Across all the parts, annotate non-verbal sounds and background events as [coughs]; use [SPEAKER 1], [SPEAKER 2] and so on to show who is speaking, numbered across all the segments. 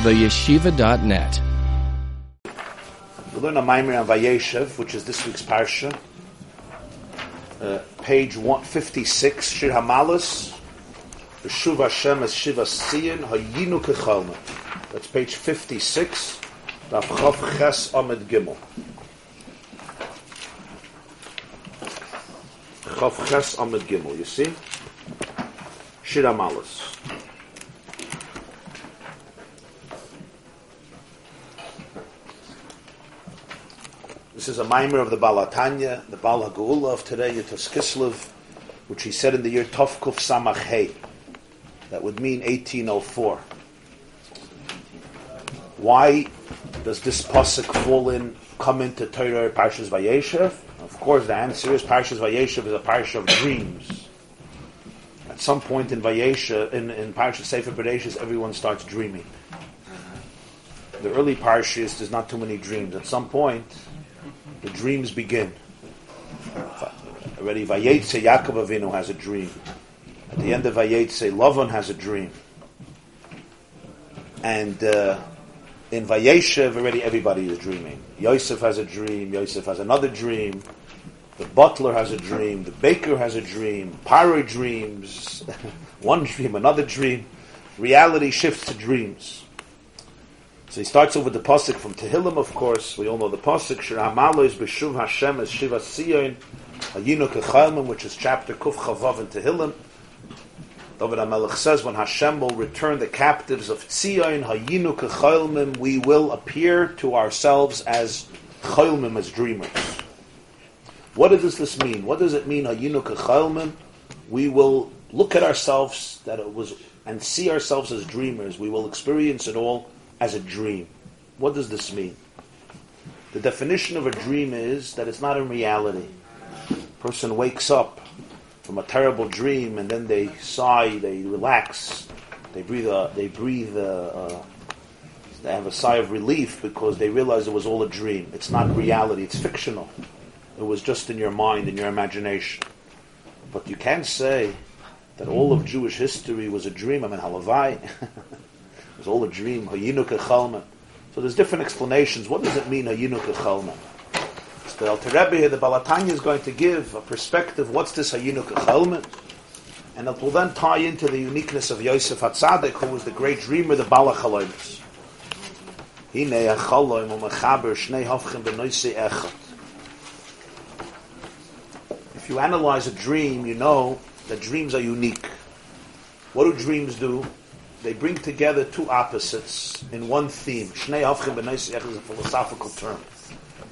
[SPEAKER 1] theyeshiva.net.
[SPEAKER 2] We learn a Maimir on Vayeshev, which is this week's Parsha. Uh, page 156, Shir Hamalas, Beshuv Hashem es Shiva Siyan, Hayinu Kechalma. That's page 56, Daf Chav Ches Amid Gimel. Chav Ches Amid Gimel, you see? Shir Hamalas. This is a mimer of the Balatanya, the Bal HaGeula of today, Yitos Kislev, which he said in the year Tovkuf Samach Hey. That would mean 1804. Why does this pasuk fall in, come into Torah Parshas Vayeshev? Of course, the answer is Parshas Vayeshev is a parsha of dreams. At some point in Vayeshev, in, in Parshas Sefer Bereshis, everyone starts dreaming. The early parshas, there's not too many dreams. At some point, the dreams begin. Already Vayetze Yaakov Avinu has a dream. At the end of Vayetze, Lavan has a dream. And uh, in Vayeshev, already everybody is dreaming. Yosef has a dream. Yosef has another dream. The butler has a dream. The baker has a dream. Paro dreams. [laughs] One dream, another dream. Reality shifts to dreams. So he starts over the pasuk from Tehillim, of course. We all know the pasuk. Shir Hamalo is Beshuv Hashem as Shiva Siyon, Hayinu Kechalmim, which is chapter Kuf Chavav in Tehillim. David HaMelech says, when Hashem will return the captives of Tzion, Hayinu Kechalmim, we will appear to ourselves as Chalmim, as dreamers. What does this mean? What does it mean, Hayinu Kechalmim? We will look at ourselves that it was and see ourselves as dreamers. We will experience it all as a dream. What does this mean? The definition of a dream is that it's not in reality. A person wakes up from a terrible dream and then they sigh, they relax, they breathe, a, they breathe, a, a, they have a sigh of relief because they realize it was all a dream. It's not reality, it's fictional. It was just in your mind, in your imagination. But you can't say that all of Jewish history was a dream. I mean, halavai. [laughs] it was all a dream. Hayinu kechalma. So there's different explanations. What does it mean, hayinu kechalma? So the Alter Rebbe the Balatanya is going to give a perspective. What's this hayinu kechalma? And it will then tie into the uniqueness of Yosef Hatzadik, who was the great dreamer, the Balachaloimus. Hine u'mechaber shnei. If you analyze a dream, you know that dreams are unique. What do dreams do? They bring together two opposites in one theme. Shnei Havchim B'Noisei Echad is a philosophical term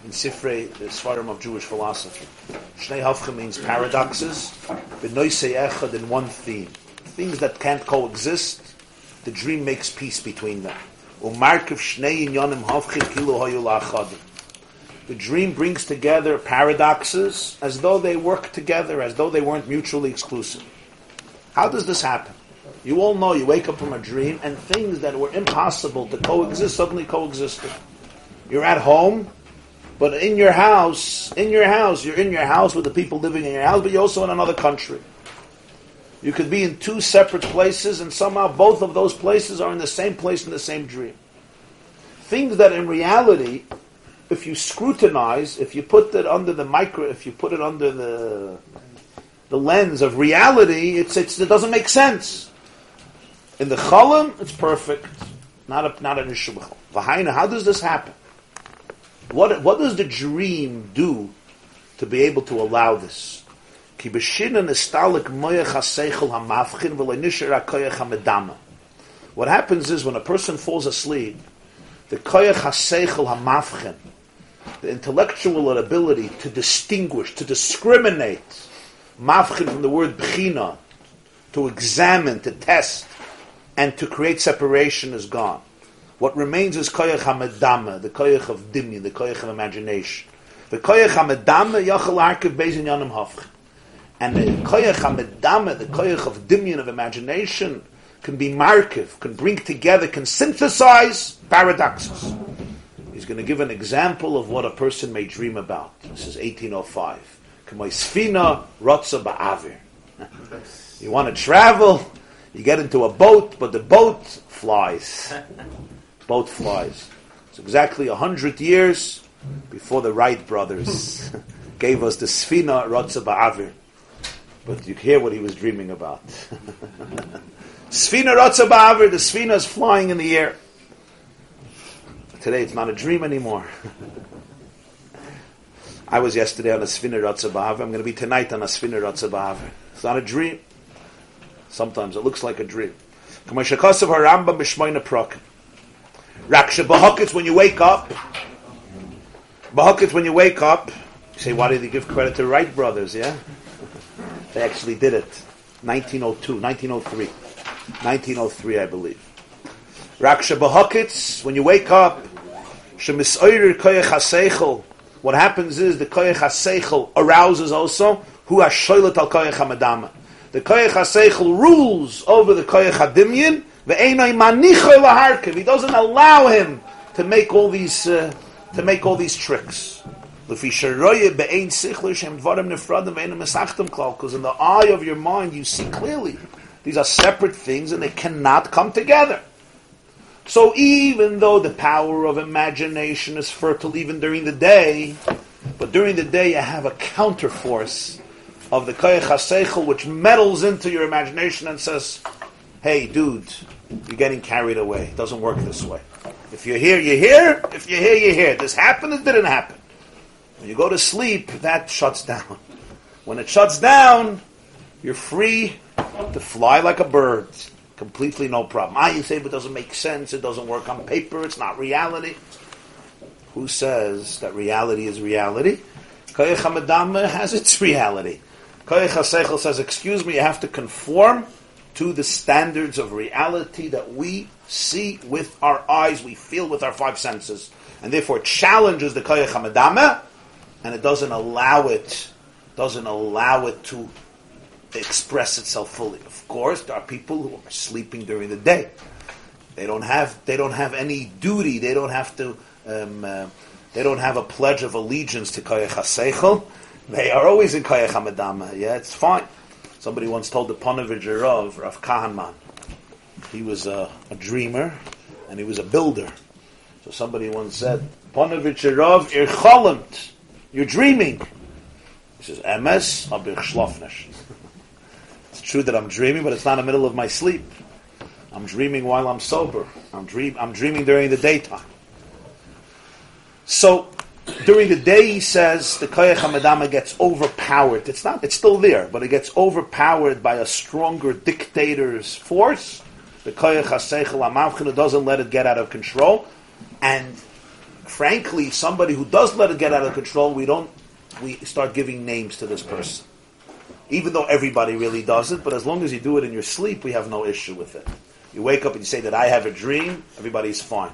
[SPEAKER 2] in Sifrei, the Svarim of Jewish philosophy. Shnei Havchim means paradoxes. B'Noisei Echad in one theme. Things that can't coexist, the dream makes peace between them. Umarkiv Shnei Inyanim Havchim Kilo Hayu La'achadim. The dream brings together paradoxes as though they work together, as though they weren't mutually exclusive. How does this happen? You all know you wake up from a dream and things that were impossible to coexist suddenly coexisted. You're at home, but in your house, in your house, you're in your house with the people living in your house, but you're also in another country. You could be in two separate places and somehow both of those places are in the same place in the same dream. Things that in reality if you scrutinize, if you put it under the micro, if you put it under the the lens of reality, it's, it's it doesn't make sense. In the cholim, it's perfect. Not a not an issue. V'haina, how does this happen? What what does the dream do to be able to allow this? What happens is when a person falls asleep, the koyach haseichel the intellectual ability to distinguish, to discriminate, mafchin from the word bchina, to examine, to test, and to create separation is gone. What remains is koyach hamedama, the koyach of dimya, the koyach of imagination. The koyach hamedama yachal arkiv bezin yanim hafch. And the koyach hamedama, the koyach of dimyan, of imagination, can be markiv, can bring together, can synthesize paradoxes. He's going to give an example of what a person may dream about. This is 1805. K'moisfina rotza ba'avir. [laughs] You want to travel, you get into a boat, but the boat flies. [laughs] boat flies. It's exactly a hundred years before the Wright brothers [laughs] gave us the Sfina Rotza Ba'avir. But you hear what he was dreaming about. [laughs] Sfina Rotza Ba'avir, the Sfina is flying in the air. Today it's not a dream anymore. I was yesterday on a Sfina Rotza Ba'avir. I'm going to be tonight on a Sfina Rotza Ba'avir. It's not a dream. Sometimes it looks like a dream. Raksha Bahakits, when you wake up, Bahakits, when you wake up, you say, why did they give credit to Wright brothers, yeah? [laughs] they actually did it. 1902, 1903. 1903, I believe. Raksha Bahakits, when you wake up, what happens is the Koyach HaSeichel arouses also, who has Shoylet al Koyach HaMadama. The Koyach HaSeichel rules over the Koyach HaDimyan, he doesn't allow him to make all these uh, to make all these tricks. Because in the eye of your mind you see clearly these are separate things and they cannot come together. So even though the power of imagination is fertile even during the day, but during the day you have a counterforce of the koyach haseichel which meddles into your imagination and says, "Hey, dude, you're getting carried away. It doesn't work this way. If you're here, you're here. If you're here, you're here. This happened, it didn't happen. When you go to sleep, that shuts down. When it shuts down, you're free to fly like a bird. Completely no problem. I you say, but it doesn't make sense. It doesn't work on paper. It's not reality. Who says that reality is reality? Koyach has its reality. Koyach says, excuse me, you have to conform to the standards of reality that we see with our eyes, we feel with our five senses, and therefore challenges the koyach hamadama, and it doesn't allow it, doesn't allow it to express itself fully. Of course, there are people who are sleeping during the day. They don't have, they don't have any duty. They don't have to. Um, uh, they don't have a pledge of allegiance to koyach haseichel. They are always in koyach hamadama. Yeah, it's fine. Somebody once told the Panovich of Rav Kahaneman. He was a, a, dreamer and he was a builder. So somebody once said, Panovich Rav ir You're dreaming. He says, Emes abir. It's true that I'm dreaming, but it's not in the middle of my sleep. I'm dreaming while I'm sober. I'm, dream, I'm dreaming during the daytime. So during the day, he says the koyach hamadama gets overpowered. It's not; it's still there, but it gets overpowered by a stronger dictator's force. The koyach haseichel amavchina doesn't let it get out of control, and frankly, somebody who does let it get out of control, we don't. We start giving names to this person, even though everybody really does it. But as long as you do it in your sleep, we have no issue with it. You wake up and you say that I have a dream, everybody's fine.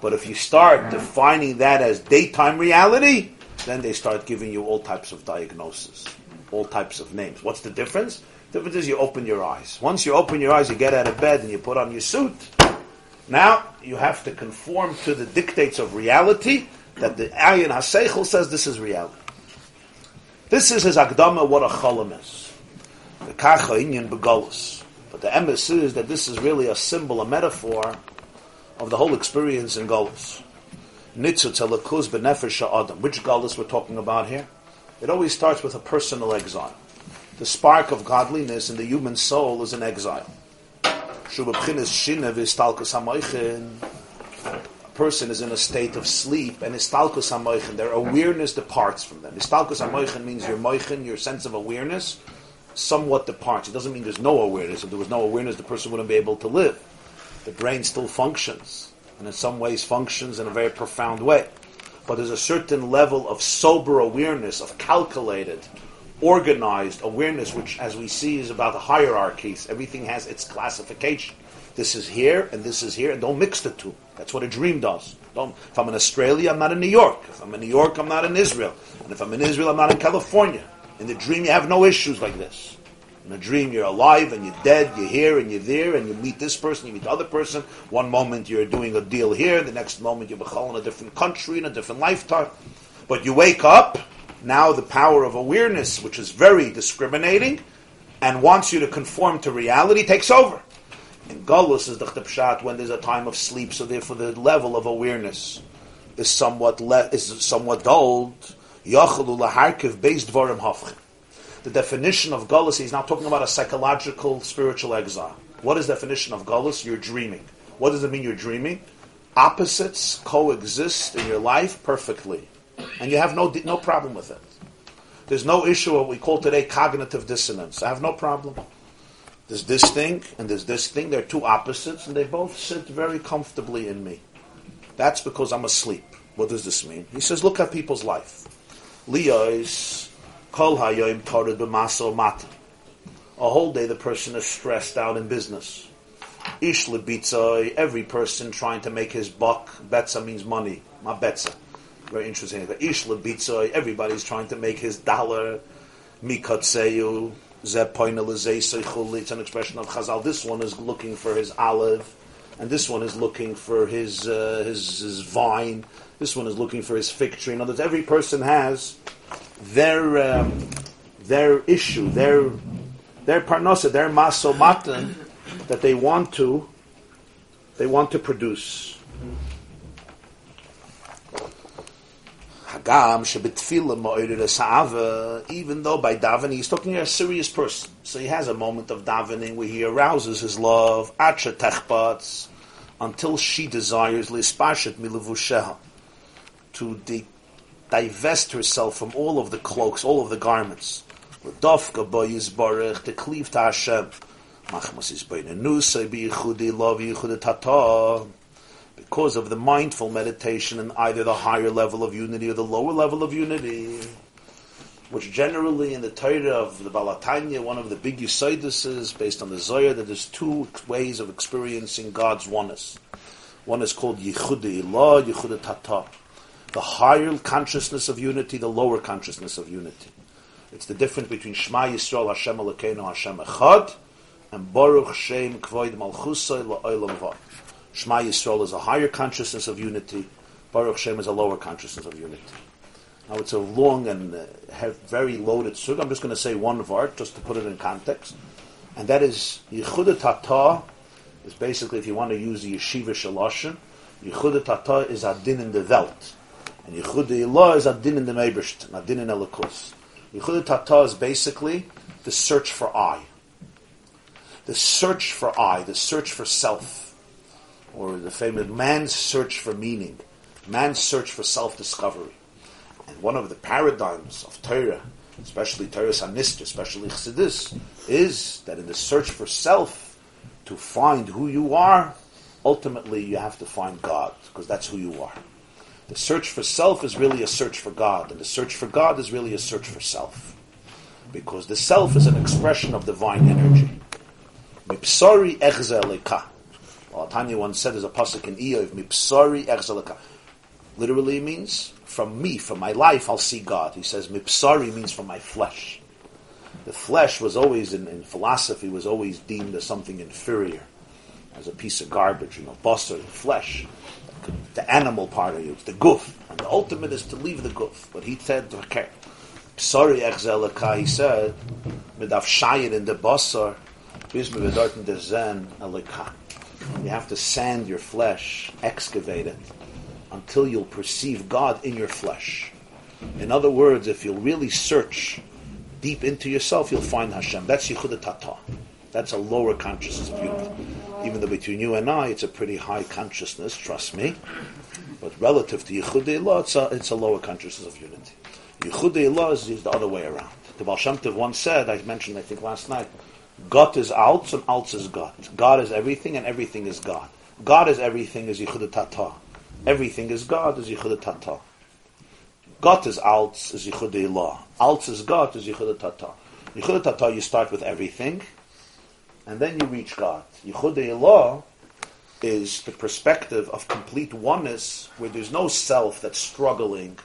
[SPEAKER 2] But if you start defining that as daytime reality, then they start giving you all types of diagnosis, all types of names. What's the difference? The difference is you open your eyes. Once you open your eyes, you get out of bed and you put on your suit. Now you have to conform to the dictates of reality that the Ayin HaSeichel says this is reality. This is his Akdama, what a cholam is. The Kacha Inyan Begolus. But the emes is that this is really a symbol, a metaphor of the whole experience in Golis. Nitzut telakuz benefesh adam. Which Golis we're talking about here? It always starts with a personal exile. The spark of godliness in the human soul is an exile. A person is in a state of sleep, and istalkus hamoichin, their awareness departs from them. Istalkus hamoichin means your moichin, your sense of awareness, somewhat departs. It doesn't mean there's no awareness. If there was no awareness, the person wouldn't be able to live the brain still functions, and in some ways functions in a very profound way. But there's a certain level of sober awareness, of calculated, organized awareness, which, as we see, is about the hierarchies. Everything has its classification. This is here, and this is here, and don't mix the two. That's what a dream does. Don't, if I'm in Australia, I'm not in New York. If I'm in New York, I'm not in Israel. And if I'm in Israel, I'm not in California. In the dream, you have no issues like this. In a dream, you're alive and you're dead, you're here and you're there, and you meet this person, you meet the other person. One moment you're doing a deal here, the next moment you're in a different country, in a different lifetime. But you wake up, now the power of awareness, which is very discriminating, and wants you to conform to reality, takes over. And Galus is the pshat when there's a time of sleep, so therefore the level of awareness is somewhat le- is somewhat dulled. Yachalu laharkiv based dvarim hafchim. The definition of Galus, he's now talking about a psychological, spiritual exile. What is definition of Galus? You're dreaming. What does it mean you're dreaming? Opposites coexist in your life perfectly. And you have no, no problem with it. There's no issue what we call today cognitive dissonance. I have no problem. There's this thing and there's this thing. They're two opposites and they both sit very comfortably in me. That's because I'm asleep. What does this mean? He says, look at people's life. Leah kol b'maso. A whole day the person is stressed out in business. Ish lebitzoi, every person trying to make his buck. Betza means money. Ma betza. Very interesting. Ish lebitzoi, everybody's trying to make his dollar. Mikotseyu, it's an expression of Chazal. This one is looking for his olive, and this one is looking for his, uh, his, his vine. This one is looking for his fig tree. In other words, every person has their um, their issue, their their parnosa, their masomatan that they want to they want to produce. Hagam even though by davening he's talking to a serious person, so he has a moment of davening where he arouses his love, until she desires lispashet milavusheha, to de- divest herself from all of the cloaks, all of the garments. Dafka boyizbarech to cleave to Hashem. Machmas is love tata. Because of the mindful meditation in either the higher level of unity or the lower level of unity, which generally in the Torah of the Balatanya, one of the big Yisaidus is based on the Zohar that there's two ways of experiencing God's oneness. One is called Yichud Ilah, Yichud Tata. The higher consciousness of unity, the lower consciousness of unity. It's the difference between Shema Yisrael Hashem Elokeinu Hashem Echad and Baruch Shem Kvoid Malchusay La'olam Vod. Shema Yisrael is a higher consciousness of unity. Baruch Shem is a lower consciousness of unity. Now it's a long and uh, very loaded sug. I'm just going to say one word just to put it in context, and that is Yichud Tata is basically if you want to use the yeshiva shaloshin, Yichud Tata is adin in the Welt, and Yichud Ilah is adin in the Meibersht, adin in Elikus. Yichud Tata is basically the search for I. The search for I, the search for self, or the famous man's search for meaning, man's search for self-discovery. And one of the paradigms of Torah, especially Torah Sanist, especially Chassidus, is that in the search for self, to find who you are, ultimately you have to find God, because that's who you are. The search for self is really a search for God, and the search for God is really a search for self. Because the self is an expression of divine energy. Mipsari echzeleka. Well, Tanya once said there's a pasuk in Iyov, Mipsari echzeleka. Literally means, from me, from my life, I'll see God. He says, Mipsari means from my flesh. The flesh was always, in, in philosophy, was always deemed as something inferior, as a piece of garbage, you know, basar, flesh the animal part of you, it's the goof. And the ultimate is to leave the goof. But he said, okay, sorry, Echzelaka, he said, midaf shayid in the basar, bismi in the zen alika. You have to sand your flesh, excavate it, until you'll perceive God in your flesh. In other words, if you'll really search deep into yourself, you'll find Hashem. That's Yichud Tata. That's a lower consciousness of unity. Even though between you and I, it's a pretty high consciousness, trust me. But relative to Yichud Allah, it's a, it's a lower consciousness of unity. Yichud Allah is, is the other way around. The Baal Shem Tov once said, I mentioned I think last night, God is Alts and Alts is God. God is everything and everything is God. God is everything is Yichud Tata. Everything is God is Yichud Tata. God is Alts is Yichud Allah. Alts is God is Yichud Tata. Yichud Tata, you start with everything, and then you reach God. Yichud Allah is the perspective of complete oneness, where there's no self that's struggling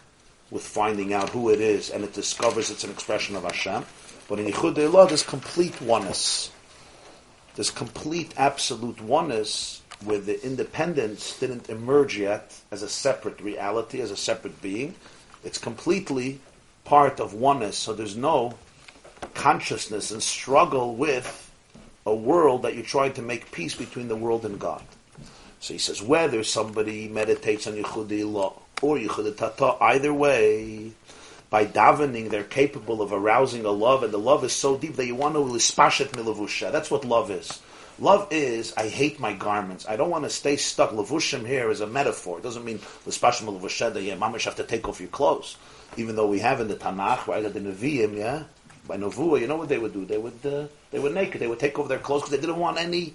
[SPEAKER 2] with finding out who it is, and it discovers it's an expression of Hashem. But in Yichud Allah, there's complete oneness. There's complete, absolute oneness where the independence didn't emerge yet as a separate reality, as a separate being. It's completely part of oneness, so there's no consciousness and struggle with a world that you're trying to make peace between the world and God. So he says, whether somebody meditates on Yichudi law or Yichudi Tata, either way, by davening, they're capable of arousing a love, and the love is so deep that you want to lispashet milavusha. That's what love is. Love is, I hate my garments. I don't want to stay stuck. Levushim here is a metaphor. It doesn't mean lispashim milavusha that you have to take off your clothes. Even though we have in the Tanakh, right, at the Nevi'im, yeah, by Nevuah, you know what they would do? They would, uh, they were naked. They would take off their clothes because they didn't want any,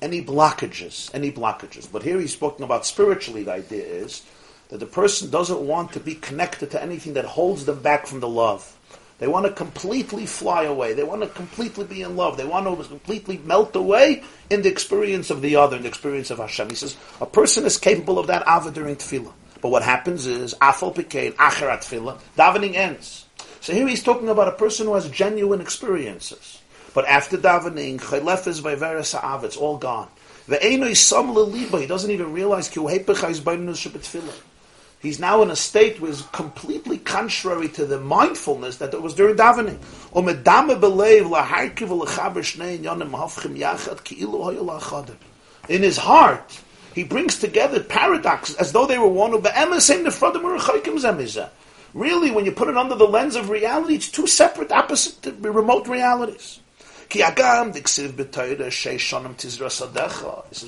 [SPEAKER 2] any blockages, any blockages. But here he's speaking about spiritually. The idea is that the person doesn't want to be connected to anything that holds them back from the love. They want to completely fly away. They want to completely be in love. They want to completely melt away in the experience of the other, in the experience of Hashem. He says a person is capable of that ava during tefillah. But what happens is afal pikein acherat tefillah, davening ends. So here he's talking about a person who has genuine experiences. But after davening, chelef is by vayveres it's all gone. The He doesn't even realize He's now in a state which is completely contrary to the mindfulness that was during davening. In his heart, he brings together paradoxes as though they were one of the Really, when you put it under the lens of reality, it's two separate, opposite, remote realities. He says,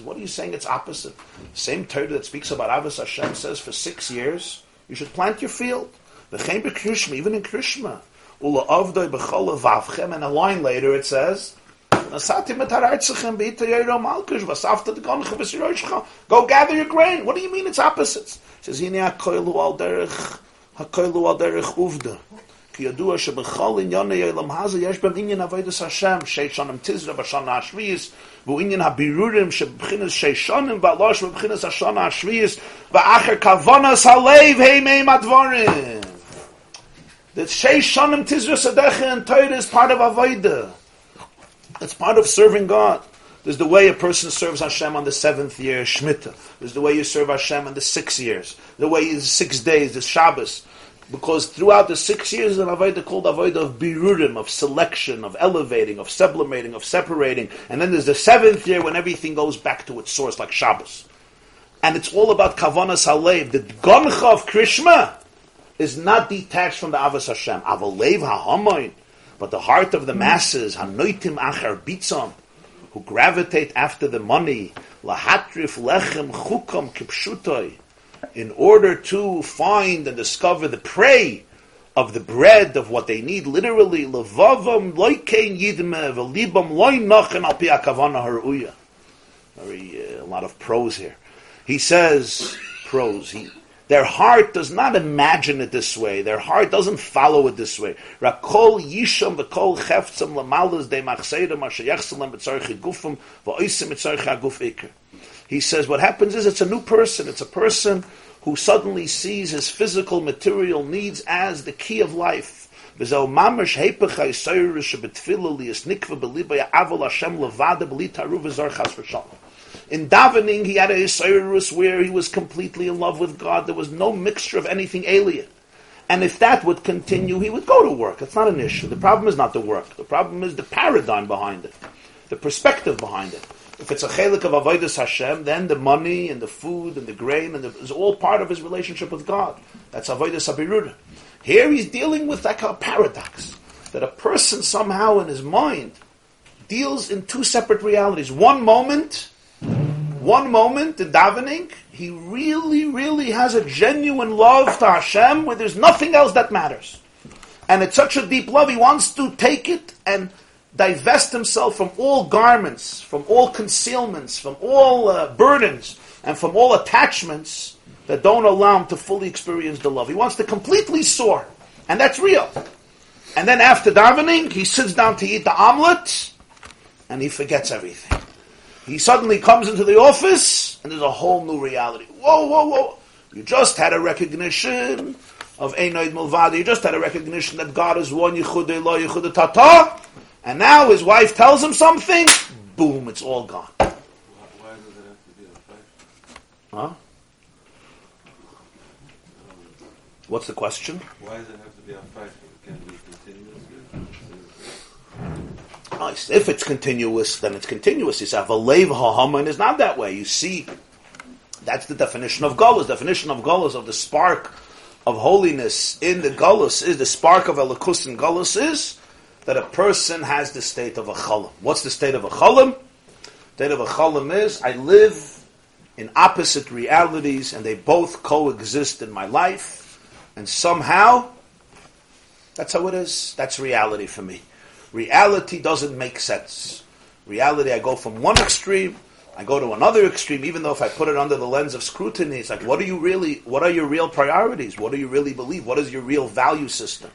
[SPEAKER 2] what are you saying? It's opposite. Same Torah that speaks about Avos Hashem says for six years you should plant your field. Even in vavchem, and a line later it says. Go gather your grain. What do you mean it's opposites? He says, hine ha-koilu al derech, ha-koilu al derech uvda. כי ידוע שבכל ענייני העולם הזה יש בהם עניין עבודת השם, שש שנים תזרע בשנה השביעית, והוא עניין הבירורים שבבחינס שש שנים והלוש בבחינס השנה השביעית, ואחר כוונס הלב הם הם הדבורים. That שש שנים תזרע סדכה and Torah is part of avodah. It's part of serving God. There's the way a person serves Hashem on the seventh year, Shemitah. There's the way you serve Hashem on the six years. The way is six days, the Shabbos because throughout the six years of Avodah called Avodah of Birurim, of selection, of elevating, of sublimating, of separating, and then there's the seventh year when everything goes back to its source, like Shabbos. And it's all about Kavanas Halev. The Goncha of Krishma is not detached from the Avos Hashem. Avalev HaHamoin, but the heart of the masses, Hanoitim Achar Bitzam, who gravitate after the money, Lahatrif Lechem Chukom Kipshutoi, in order to find and discover the prey of the bread of what they need, literally, levavam loikein yidme velibam loy nochen al pi haruya. Very uh, a lot of prose here. He says prose. He, their heart does not imagine it this way. Their heart doesn't follow it this way. Rakol yisham v'kol cheftzam lamalas de machseidam asher yechselam b'tzarchi gufam v'oisim b'tzarchi aguf ikr. He says what happens is it's a new person. It's a person who suddenly sees his physical material needs as the key of life. In davening, he had a Yisraelus where he was completely in love with God. There was no mixture of anything alien. And if that would continue, he would go to work. It's not an issue. The problem is not the work. The problem is the paradigm behind it, the perspective behind it. If it's a chelik of avodas Hashem, then the money and the food and the grain and the, is all part of his relationship with God. That's avodas abirur. Here he's dealing with like a paradox that a person somehow in his mind deals in two separate realities. One moment, one moment in davening, he really, really has a genuine love to Hashem where there's nothing else that matters. And it's such a deep love, he wants to take it and divest himself from all garments, from all concealments, from all uh, burdens, and from all attachments that don't allow him to fully experience the love. He wants to completely soar, and that's real. And then after davening, he sits down to eat the omelet, and he forgets everything. He suddenly comes into the office, and there's a whole new reality. Whoa, whoa, whoa! You just had a recognition of Einoid Mulvada. You just had a recognition that God is one Yichud Elo Yichud Tata. And now his wife tells him something, boom, it's all gone.
[SPEAKER 1] Why does it have to be a fight?
[SPEAKER 2] Huh? What's the question?
[SPEAKER 1] Why does it have to be a fight? It can be continuous.
[SPEAKER 2] If it's continuous, then it's continuous. You say, "Valev ha'haman" is not that way. You see, that's the definition of galus. Definition of galus of the spark of holiness in the galus is the spark of elikus in galus is that a person has the state of a chalam. What's the state of a chalam? State of a chalam is I live in opposite realities and they both coexist in my life, and somehow that's how it is. That's reality for me. Reality doesn't make sense. Reality, I go from one extreme, I go to another extreme, even though if I put it under the lens of scrutiny, it's like, what are you really, what are your real priorities? What do you really believe? What is your real value system?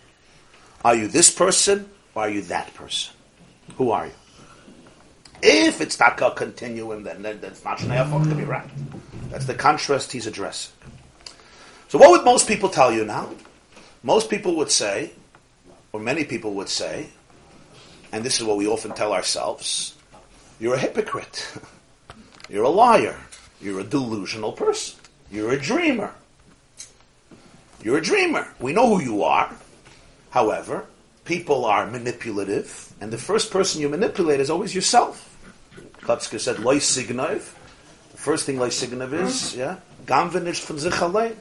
[SPEAKER 2] Are you this person or are you that person? Who are you? If it's not a continuum, then, then that's not Shnei to be right. That's the contrast he's addressing. So what would most people tell you now? Most people would say, or many people would say, and this is what we often tell ourselves, you're a hypocrite. [laughs] you're a liar. You're a delusional person. You're a dreamer. You're a dreamer. We know who you are. However, people are manipulative, and the first person you manipulate is always yourself. Kotzker said, signov. The first thing signov is, yeah, gamvenish from zichalei.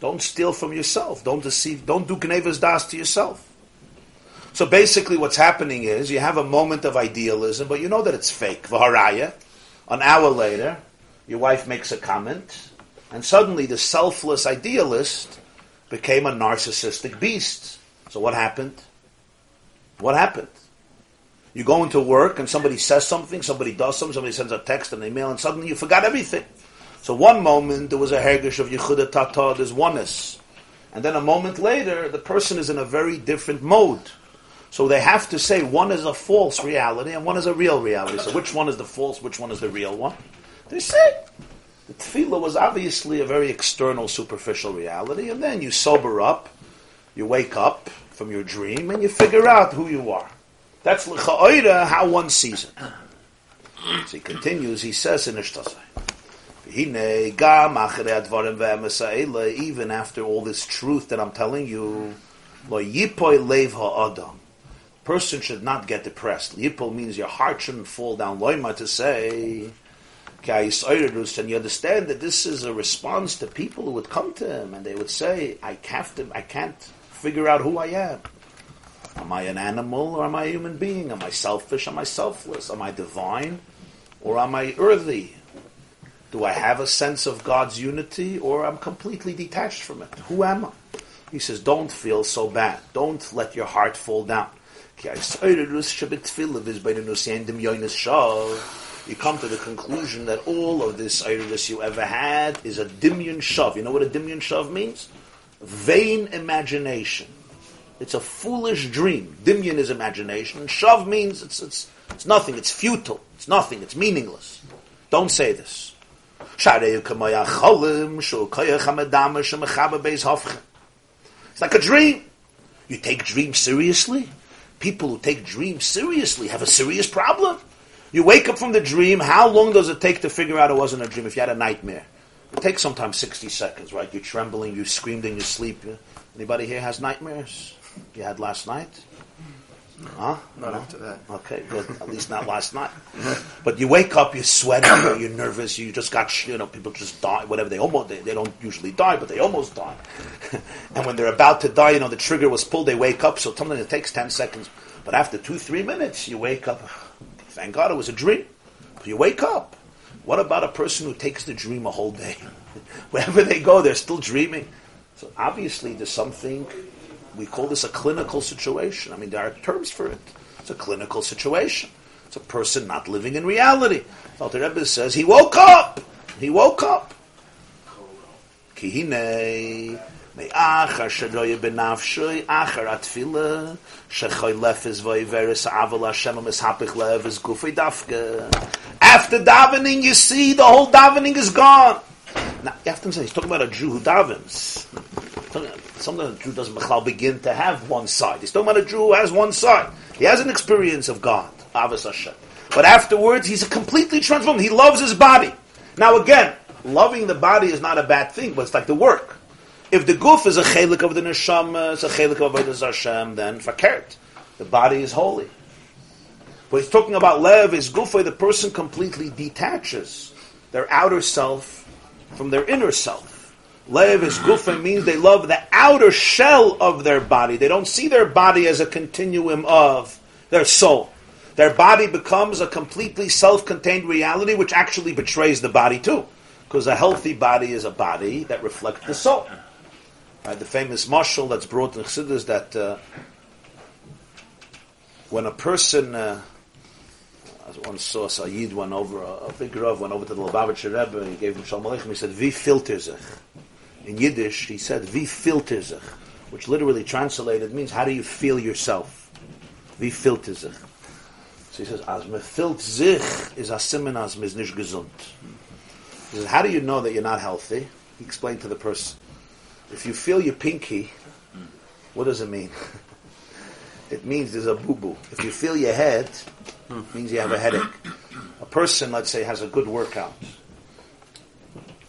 [SPEAKER 2] Don't steal from yourself. Don't deceive. Don't do gnevas das to yourself. So basically, what's happening is you have a moment of idealism, but you know that it's fake. Vaharaya. An hour later, your wife makes a comment, and suddenly the selfless idealist became a narcissistic beast. So what happened? What happened? You go into work and somebody says something, somebody does something, somebody sends a text and email, and suddenly you forgot everything. So one moment there was a hergish of yichuda tata, there's oneness. And then a moment later, the person is in a very different mode. So they have to say one is a false reality and one is a real reality. So which one is the false, which one is the real one? They say the tefillah was obviously a very external, superficial reality, and then you sober up, you wake up from your dream, and you figure out who you are. That's l'cha'oira how one sees it. So he continues, he says in Ishtasai, even after all this truth that I'm telling you, person should not get depressed. Yipol means your heart shouldn't fall down. Loima to say, and you understand that this is a response to people who would come to him and they would say, I have to, I can't figure out who I am. Am I an animal or am I a human being? Am I selfish? Am I selfless? Am I divine or am I earthy? Do I have a sense of God's unity or I'm completely detached from it? Who am I? He says, don't feel so bad. Don't let your heart fall down. You come to the conclusion that all of this iris you ever had is a dimyon shav. You know what a dimyon shav means? Vain imagination. It's a foolish dream. Dimyan is imagination. Shav means it's, it's, it's nothing. It's futile. It's nothing. It's meaningless. Don't say this. It's like a dream. You take dreams seriously? People who take dreams seriously have a serious problem. You wake up from the dream, how long does it take to figure out it wasn't a dream if you had a nightmare? It takes sometimes 60 seconds, right? You're trembling, you screamed in your sleep. Anybody here has nightmares? You had last night? Huh?
[SPEAKER 1] Not no? after that.
[SPEAKER 2] Okay, good. At least not last night. But you wake up, you're sweating, [coughs] you're nervous, you just got, you know, people just die, whatever. They almost, they, they don't usually die, but they almost die. [laughs] and when they're about to die, you know, the trigger was pulled, they wake up, so sometimes it takes 10 seconds. But after two, three minutes, you wake up. Thank God it was a dream. But you wake up. What about a person who takes the dream a whole day? [laughs] Wherever they go, they're still dreaming. So obviously, there's something we call this a clinical situation. I mean, there are terms for it. It's a clinical situation. It's a person not living in reality. Alter Rebbe says he woke up. He woke up. Dafke. After davening, you see the whole davening is gone. Now, you have to say, he's talking about a Jew who davens. Sometimes a Jew doesn't begin to have one side. He's talking about a Jew who has one side. He has an experience of God, Avos Hashem. But afterwards, he's a completely transformed. He loves his body. Now again, loving the body is not a bad thing, but it's like the work. If the guf is a chelik of the neshama, it's a chelik of Avodah Hashem, then fakert. The body is holy. But he's talking about lev is gufa, the person completely detaches their outer self from their inner self. Lev is gufa means they love the outer shell of their body. They don't see their body as a continuum of their soul. Their body becomes a completely self-contained reality, which actually betrays the body too, because a healthy body is a body that reflects the soul. Right, the famous mashal that's brought in Chassidus that uh, when a person uh, I once saw Sayyid went over, a, big Rav went over to the Lubavitcher Rebbe, and he gave him Shalom Aleichem, he said, Wie filter? In Yiddish, he said, Wie filter sich? Which literally translated means, how do you feel yourself? Wie filter sich? So he says, As me filt is a simen as me is nicht gesund. He says, how do you know that you're not healthy? He explained to the person, if you feel your pinky, what does it mean? [laughs] it means there's a boo-boo. If you feel your head, it means you have a headache. A person, let's say, has a good workout,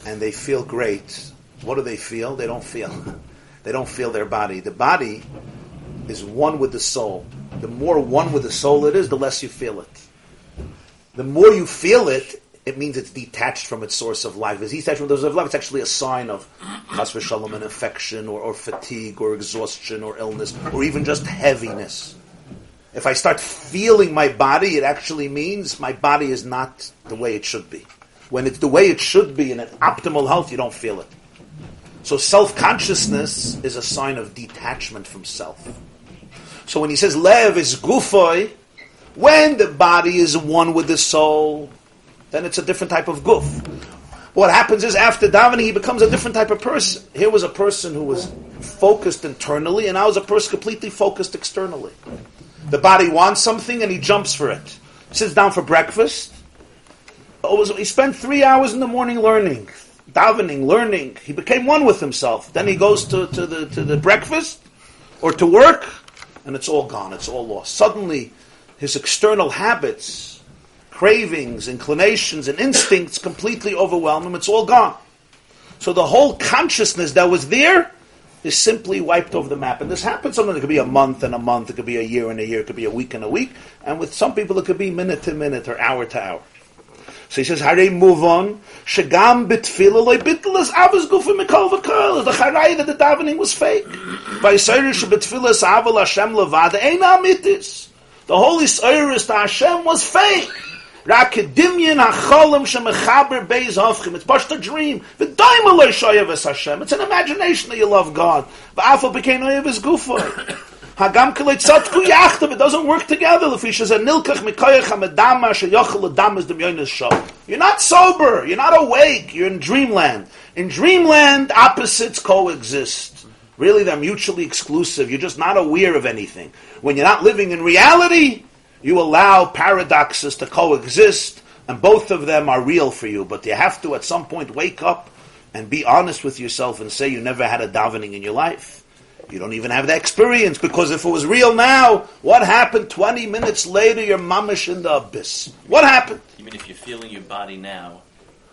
[SPEAKER 2] and they feel great. What do they feel? They don't feel. [laughs] they don't feel their body. The body is one with the soul. The more one with the soul it is, the less you feel it. The more you feel it, it means it's detached from its source of life. As detached from the source of life, it's actually a sign of chas v'shalom, an infection, or, or fatigue, or exhaustion, or illness, or even just heaviness. If I start feeling my body, it actually means my body is not the way it should be. When it's the way it should be in an optimal health, you don't feel it. So self-consciousness is a sign of detachment from self. So when he says lev is gufoi, when the body is one with the soul, then it's a different type of guf. What happens is after davening, he becomes a different type of person. Here was a person who was focused internally, and now is a person completely focused externally. The body wants something and he jumps for it. Sits down for breakfast. Oh, he spent three hours in the morning learning, davening, learning. He became one with himself. Then he goes to, to, the, to the breakfast or to work, and it's all gone. It's all lost. Suddenly, his external habits, cravings, inclinations, and instincts completely overwhelm him. It's all gone. So the whole consciousness that was there is simply wiped off the map. And this happens sometimes. It could be a month and a month. It could be a year and a year. It could be a week and a week. And with some people, it could be minute to minute or hour to hour. So he says, they move on? Shagam bitfila loy bitlas avos gufa mikol v'kol. The charay that the davening was fake. Vayisayrish bitfilas aval Hashem levada ein amitis. The holy Cyrus to Hashem was fake. Rakadimyan hacholim shemechaber beis hofchim. It's just a dream. V'daima lo shoyev Hashem. It's an imagination that you love God. V'afal became oyev es gufa. Hagam keleit tzatku yachtav. It doesn't work together. Lefish is a nilkach mikoyach hamedama sheyochel adam is demyonis shal. You're not sober. You're not awake. You're in dreamland. In dreamland, opposites coexist. Really, they're mutually exclusive. You're just not aware of anything. When you're not living in reality, you allow paradoxes to coexist, and both of them are real for you. But you have to, at some point, wake up and be honest with yourself and say you never had a davening in your life. You don't even have the experience because if it was real now, what happened 20 minutes later? You're mamish in the abyss. What happened?
[SPEAKER 3] Even if you're feeling your body now,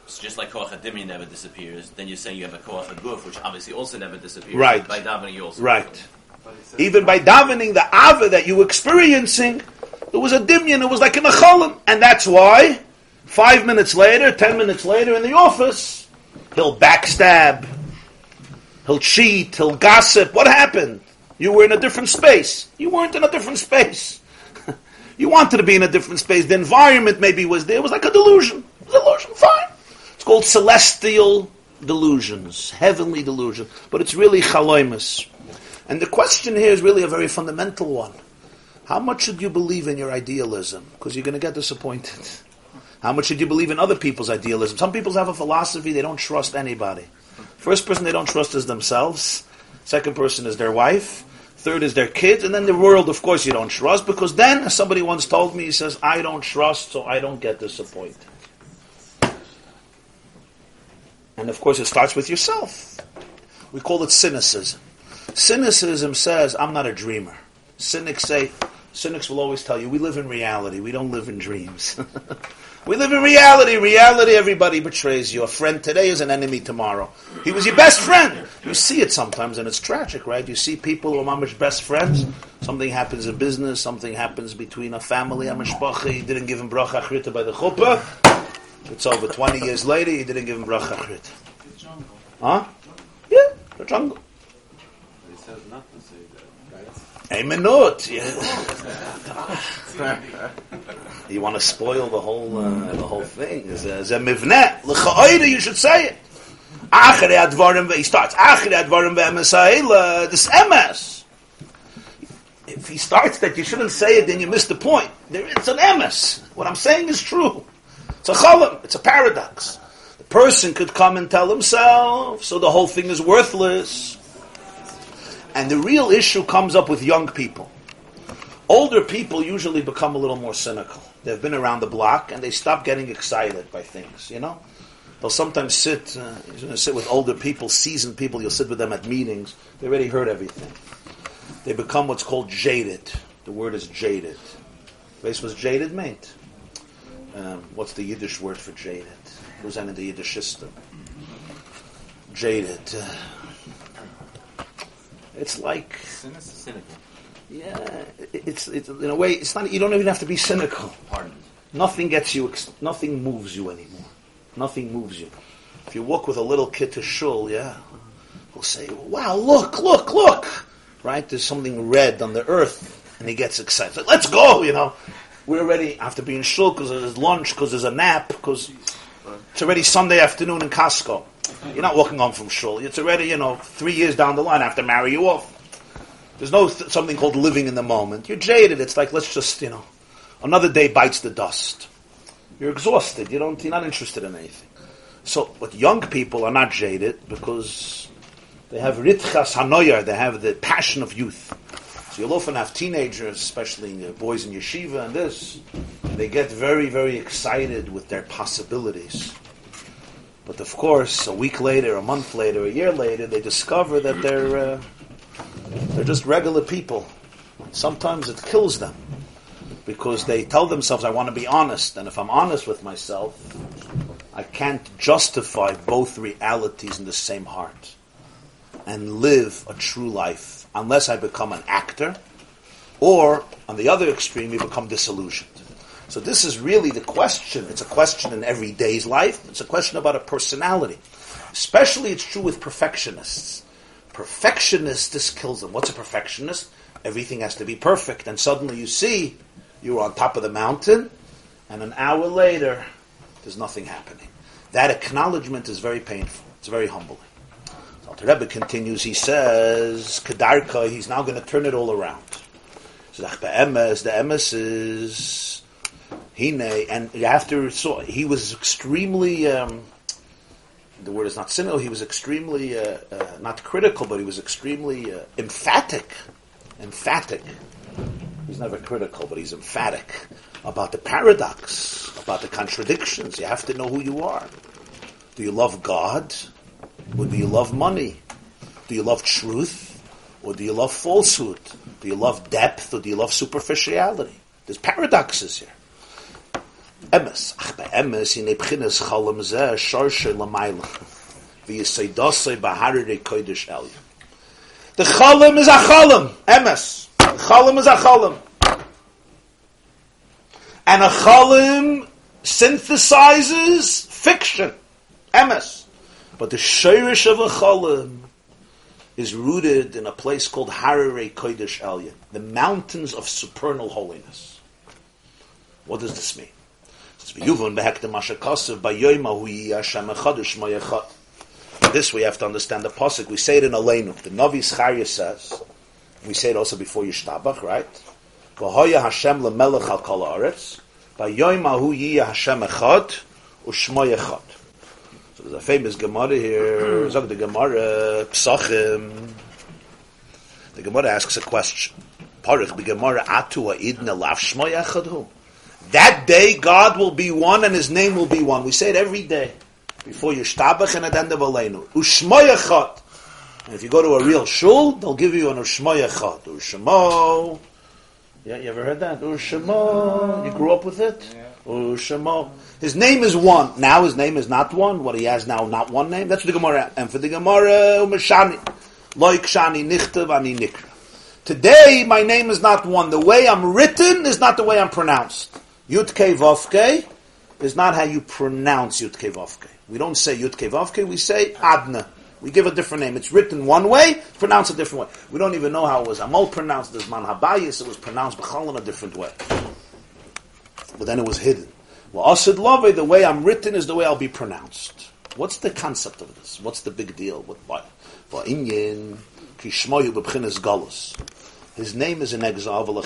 [SPEAKER 3] it's just like koach adimi never disappears, then you're saying you have a koach adguf, which obviously also never disappears.
[SPEAKER 2] Right.
[SPEAKER 3] By davening, you also
[SPEAKER 2] Right. Even by davening, the ava that you were experiencing, it was a dimyan, it was like in an acholim. And that's why, five minutes later, ten minutes later in the office, he'll backstab, he'll cheat, he'll gossip. What happened? You were in a different space. You weren't in a different space. [laughs] you wanted to be in a different space. The environment maybe was there. It was like a delusion. Delusion, fine. It's called celestial delusions, heavenly delusion. But it's really chaloimus. And the question here is really a very fundamental one. How much should you believe in your idealism? Because you're going to get disappointed. How much should you believe in other people's idealism? Some people have a philosophy they don't trust anybody. First person they don't trust is themselves. Second person is their wife. Third is their kids. And then the world, of course, you don't trust. Because then, as somebody once told me, he says, I don't trust, so I don't get disappointed. And of course, it starts with yourself. We call it cynicism. Cynicism says, I'm not a dreamer. Cynics say, cynics will always tell you, we live in reality, we don't live in dreams. [laughs] We live in reality. Reality, everybody betrays you. A friend today is an enemy tomorrow. He was your best friend. You see it sometimes, and it's tragic, right? You see people who are mamish best friends. Something happens in business. Something happens between a family, a mishpacha. He didn't give him bracha achrita by the chuppah. It's over 20 years later. He didn't give him bracha
[SPEAKER 1] jungle.
[SPEAKER 2] Huh? Yeah, the jungle.
[SPEAKER 1] He says not to say that, right?
[SPEAKER 2] A minute. Yeah. you want to spoil the whole uh, the whole thing? Is a, mivneh. L'cha'oida, you should say it. Achrei advarim, he starts. Achrei advarim ve'emesayla. This emes. If he starts that you shouldn't say it, then you miss the point. There, it's an emes. What I'm saying is true. It's a cholam. It's a paradox. The person could come and tell himself, so the whole thing is worthless. And the real issue comes up with young people. Older people usually become a little more cynical. They've been around the block and they stop getting excited by things, you know? They'll sometimes sit, uh, to sit with older people, seasoned people, you'll sit with them at meetings. They already heard everything. They become what's called jaded. The word is jaded. Base was jaded, mate. Um, what's the Yiddish word for jaded? Who's in the Yiddish system? Jaded. It's like
[SPEAKER 3] Cynical.
[SPEAKER 2] yeah, it's, it's in a way. It's not. You don't even have to be cynical.
[SPEAKER 3] Pardon.
[SPEAKER 2] Nothing gets you. Nothing moves you anymore. Nothing moves you. If you walk with a little kid to shul, yeah, he'll say, "Wow, look, look, look!" Right? There's something red on the earth, and he gets excited. Like, Let's go! You know, we're already have to be in shul because there's lunch, because there's a nap, because it's already Sunday afternoon in Costco. You're not walking home from shul. It's already, you know, three years down the line. To marry you off. There's no th- something called living in the moment. You're jaded. It's like let's just, you know, another day bites the dust. You're exhausted. You don't. You're not interested in anything. So, but young people are not jaded because they have ritchas hanoyer. They have the passion of youth. So you'll often have teenagers, especially boys in yeshiva and this. They get very, very excited with their possibilities. But of course, a week later, a month later, a year later, they discover that they're uh, they're just regular people. Sometimes it kills them because they tell themselves, "I want to be honest," and if I'm honest with myself, I can't justify both realities in the same heart and live a true life unless I become an actor, or on the other extreme, you become disillusioned. So this is really the question. It's a question in every day's life. It's a question about a personality. Especially it's true with perfectionists. Perfectionists, this kills them. What's a perfectionist? Everything has to be perfect. And suddenly you see you're on top of the mountain, and an hour later, there's nothing happening. That acknowledgement is very painful. It's very humbling. Alter Rebbe continues, he says, Kedarka, he's now going to turn it all around. Emes, the emes is hine, and to so he was extremely. Um, the word is not cynical. He was extremely uh, uh, not critical, but he was extremely uh, emphatic. Emphatic. He's never critical, but he's emphatic about the paradox, about the contradictions. You have to know who you are. Do you love God, or do you love money? Do you love truth, or do you love falsehood? Do you love depth, or do you love superficiality? There's paradoxes here. Emes, ach bei Emes, in ebchines chalem zeh, shorshe lamayla, v'yisaydosei baharire kodesh elyon. The chalem is a chalem, Emes. The is a chalem. And a chalem synthesizes fiction, Emes. But the shirish of a chalem is rooted in a place called Harare Kodesh Elyon, the mountains of supernal holiness. What does this mean? This we have to understand the pasuk. We say it in Aleinu. The Navi Zechariah says, we say it also before Yishtabach, right? Hu. So there's a famous Gemara here. Zog the Gemara Psachim. The Gemara asks a question. Parich the Gemara Atu Idna Lav Shmo Echad That day God will be one and His name will be one. We say it every day before Yishtabach and at the end of Aleinu. Ushmo. And if you go to a real shul, they'll give you an Ushmo Echad. Ushmo. Yeah, you ever heard that? Ushmo. You grew up with it? Ushamo. His name is one. Now his name is not one. What he has now, not one name. That's what the Gemara. And for the Gemara, Umeshani. Loik Shani Nichtav Ani Nikra. Today, my name is not one. The way I'm written is not the way I'm pronounced. Yutke Vovke is not how you pronounce Yutke Vovke. We don't say Yutke Vovke, we say Adna. We give a different name. It's written one way, pronounced a different way. We don't even know how it was Amol pronounced as Manhabayis, it was pronounced Bechal in a different way. But then it was hidden. Well, Asid Love, the way I'm written is the way I'll be pronounced. What's the concept of this? What's the big deal? What, what? Inyan, Kishmoyu Bebchinas Galus. His name is in exile.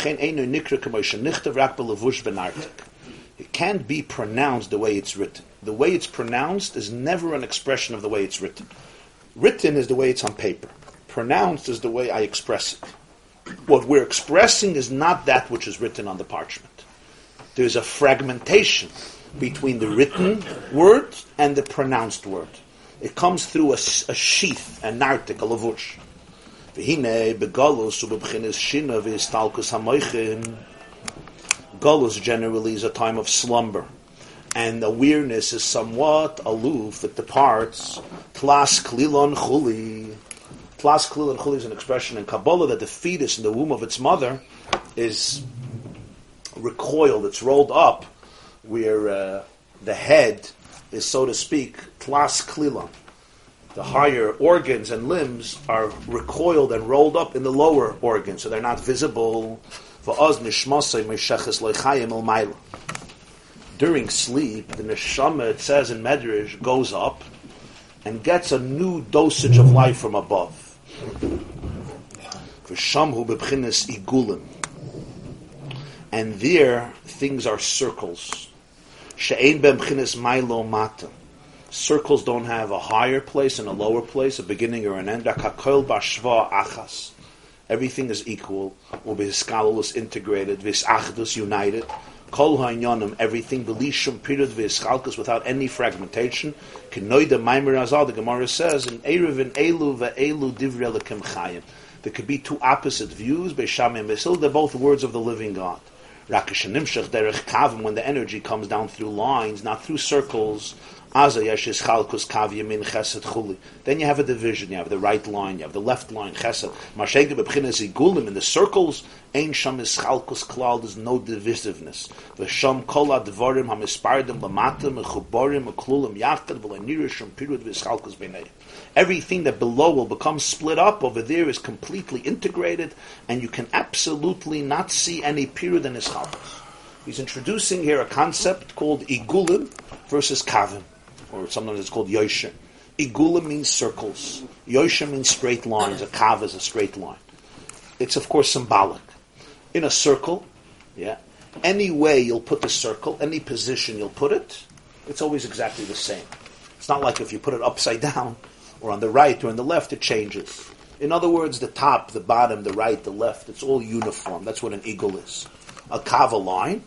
[SPEAKER 2] It can't be pronounced the way it's written. The way it's pronounced is never an expression of the way it's written. Written is the way it's on paper. Pronounced is the way I express it. What we're expressing is not that which is written on the parchment. There's a fragmentation between the written word and the pronounced word. It comes through a, a sheath, an article, a nartik, a lavush. Galus generally is a time of slumber, and awareness is somewhat aloof. It departs. Tlas klilon chuli. Tlas klilon chuli is an expression in Kabbalah that the fetus in the womb of its mother is recoiled. It's rolled up, where uh, the head is, so to speak, tlas klilon. The higher organs and limbs are recoiled and rolled up in the lower organs, so they're not visible. During sleep, the neshama, it says in Medrash, goes up and gets a new dosage of life from above. And there, things are circles. She'ein. Circles don't have a higher place and a lower place, a beginning or an end. achas. Everything is equal. Ubiskalus integrated. Visachdus united. Kol ha'inyanim, everything, belishum, period, v'eschalkus, without any fragmentation. Kenoida maimer azal, the Gemara says, in Erev in Elu ve'elu divrelikim chayim. There could be two opposite views, Beisham and Besil, they're both words of the living God. Rakashanimshach derech kavim, when the energy comes down through lines, not through circles, then you have a division. You have the right line. You have the left line. Chesed. In the circles, Ein sham ischalkus klal. There's no divisiveness. V'sham kol advarim hamispardim lamatim mechuborim meklulim yachad v'lenirishim pirud v'ischalkus b'nei. Everything that below will become split up over there is completely integrated, and you can absolutely not see any period in ischalkus. He's introducing here a concept called igulim versus kavim or sometimes it's called Yosha. Igula means circles. Yosha means straight lines. A kav is a straight line. It's of course symbolic. In a circle, yeah, any way you'll put the circle, any position you'll put it, it's always exactly the same. It's not like if you put it upside down or on the right or on the left, it changes. In other words, the top, the bottom, the right, the left, it's all uniform. That's what an igul is. A kava line,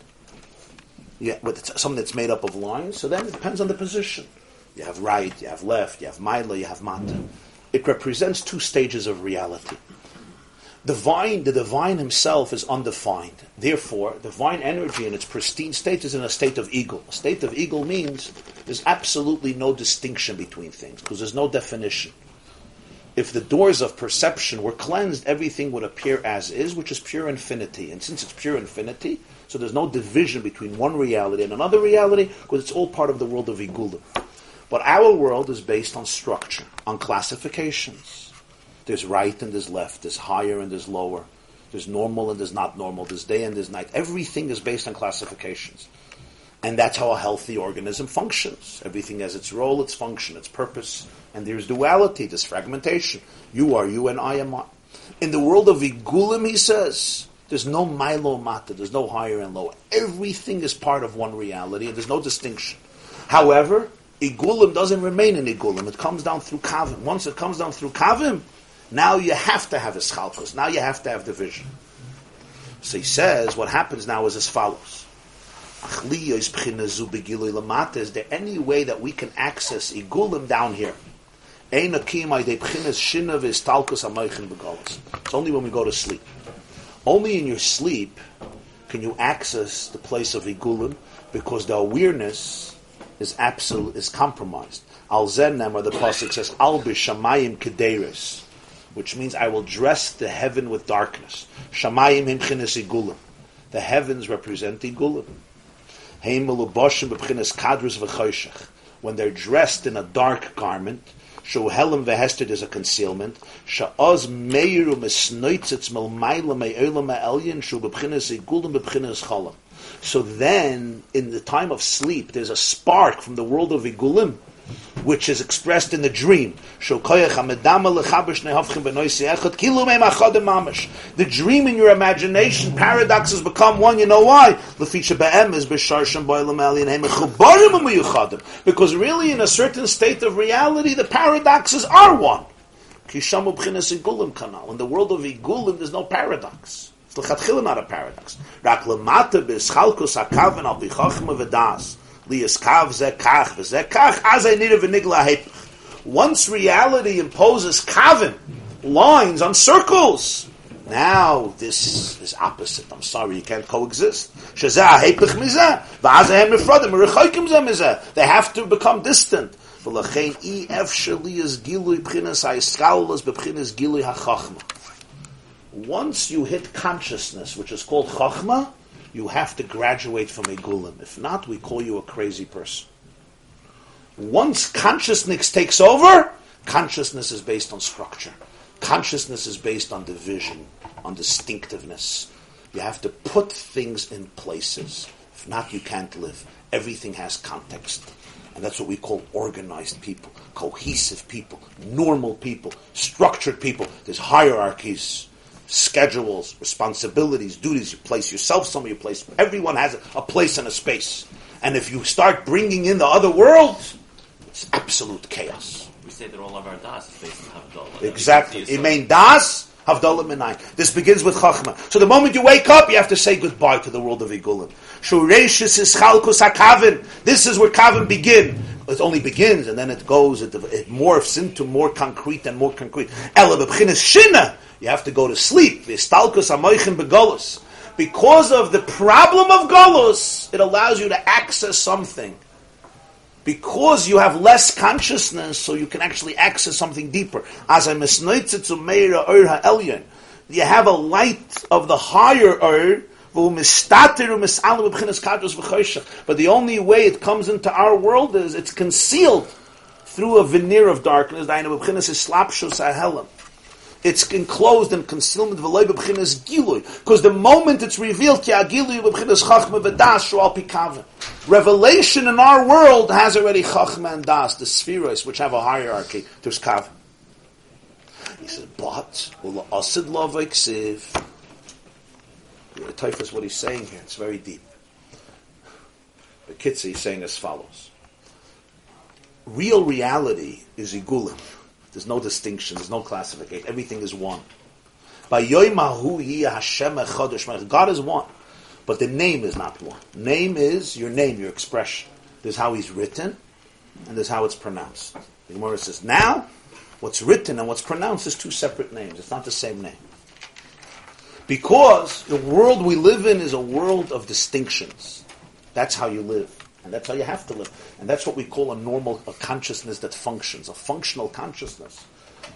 [SPEAKER 2] yeah, with something that's made up of lines. So then it depends on the position. You have right, you have left, you have mila, you have mata. It represents two stages of reality. The vine, the divine himself is undefined. Therefore, divine energy in its pristine state is in a state of igul. A state of igul means there's absolutely no distinction between things because there's no definition. If the doors of perception were cleansed, everything would appear as is, which is pure infinity. And since it's pure infinity, so there's no division between one reality and another reality because it's all part of the world of Igula. But our world is based on structure, on classifications. There's right and there's left, there's higher and there's lower, there's normal and there's not normal, there's day and there's night. Everything is based on classifications. And that's how a healthy organism functions. Everything has its role, its function, its purpose. And there's duality, there's fragmentation. You are you and I am I. In the world of Igulim, he says, there's no Milo Mata, there's no higher and lower. Everything is part of one reality, and there's no distinction. However, Igulim doesn't remain in Igulim. It comes down through Kavim. Once it comes down through Kavim, now you have to have a Schalkus. Now you have to have division. So he says, what happens now is as follows. Is there any way that we can access Igulim down here? It's only when we go to sleep. Only in your sleep can you access the place of Igulim, because the awareness is absolute, is compromised. Al Zennem, or the pasuk says, Al b'shamayim kederis, which means I will dress the heaven with darkness. Shamayim himchinis igulim. The heavens represent igulim. When they're dressed in a dark garment, Shohelim vehested is a concealment. Sha'oz meiru misnoitzitz melmaila me'olam ma'elyin shu b'chinis igulim b'chinis cholam. So then, in the time of sleep, there's a spark from the world of igulim, which is expressed in the dream. The dream in your imagination, paradoxes become one. You know why? Because really, in a certain state of reality, the paradoxes are one. In the world of Igulim, there's no paradox. It's not a paradox. Once reality imposes kavin, lines on circles, now this is opposite. I'm sorry, you can't coexist. They have to become distant. Once you hit consciousness, which is called chachma, you have to graduate from a gulim. If not, we call you a crazy person. Once consciousness takes over, consciousness is based on structure. Consciousness is based on division, on distinctiveness. You have to put things in places. If not, you can't live. Everything has context. And that's what we call organized people, cohesive people, normal people, structured people. There's hierarchies schedules, responsibilities, duties. You place yourself somewhere, you place, everyone has a, a place and a space. And if you start bringing in the other world, it's absolute chaos.
[SPEAKER 3] We say that all of our das is based on Havdalah.
[SPEAKER 2] Exactly. Imain das, Havdalah Minai. This begins with Chachma. So the moment you wake up, you have to say goodbye to the world of Igulim. Shureshis is Chalkus HaKavin. This is where Kavin begin. It only begins and then it goes, it, it morphs into more concrete and more concrete. Ela Shina. You have to go to sleep. Vistalkus HaMoichin Begolus. Because of the problem of Golus, it allows you to access something. Because you have less consciousness, so you can actually access something deeper. As I you have a light of the higher Ur, but the only way it comes into our world is it's concealed through a veneer of darkness. It's enclosed in concealment v'loy b'b'chinas gilui. Because the moment it's revealed, ki agilui b'b'chinas chachma v'das shu al pikavim. Revelation in our world has already chachma and das, the spheres, which have a hierarchy. There's kav. He says, but, ula asid lavaksiv. Typhus, what he's saying here, it's very deep. The Kitzi is saying as follows. Real reality is igulim. There's no distinction. There's no classification. Everything is one. By Yoimahu Hashem Echodesh God is one, but the name is not one. Name is your name, your expression. There's how he's written, and there's how it's pronounced. The Gemara says, now, what's written and what's pronounced is two separate names. It's not the same name. Because the world we live in is a world of distinctions. That's how you live. And that's how you have to live. And that's what we call a normal a consciousness that functions, a functional consciousness.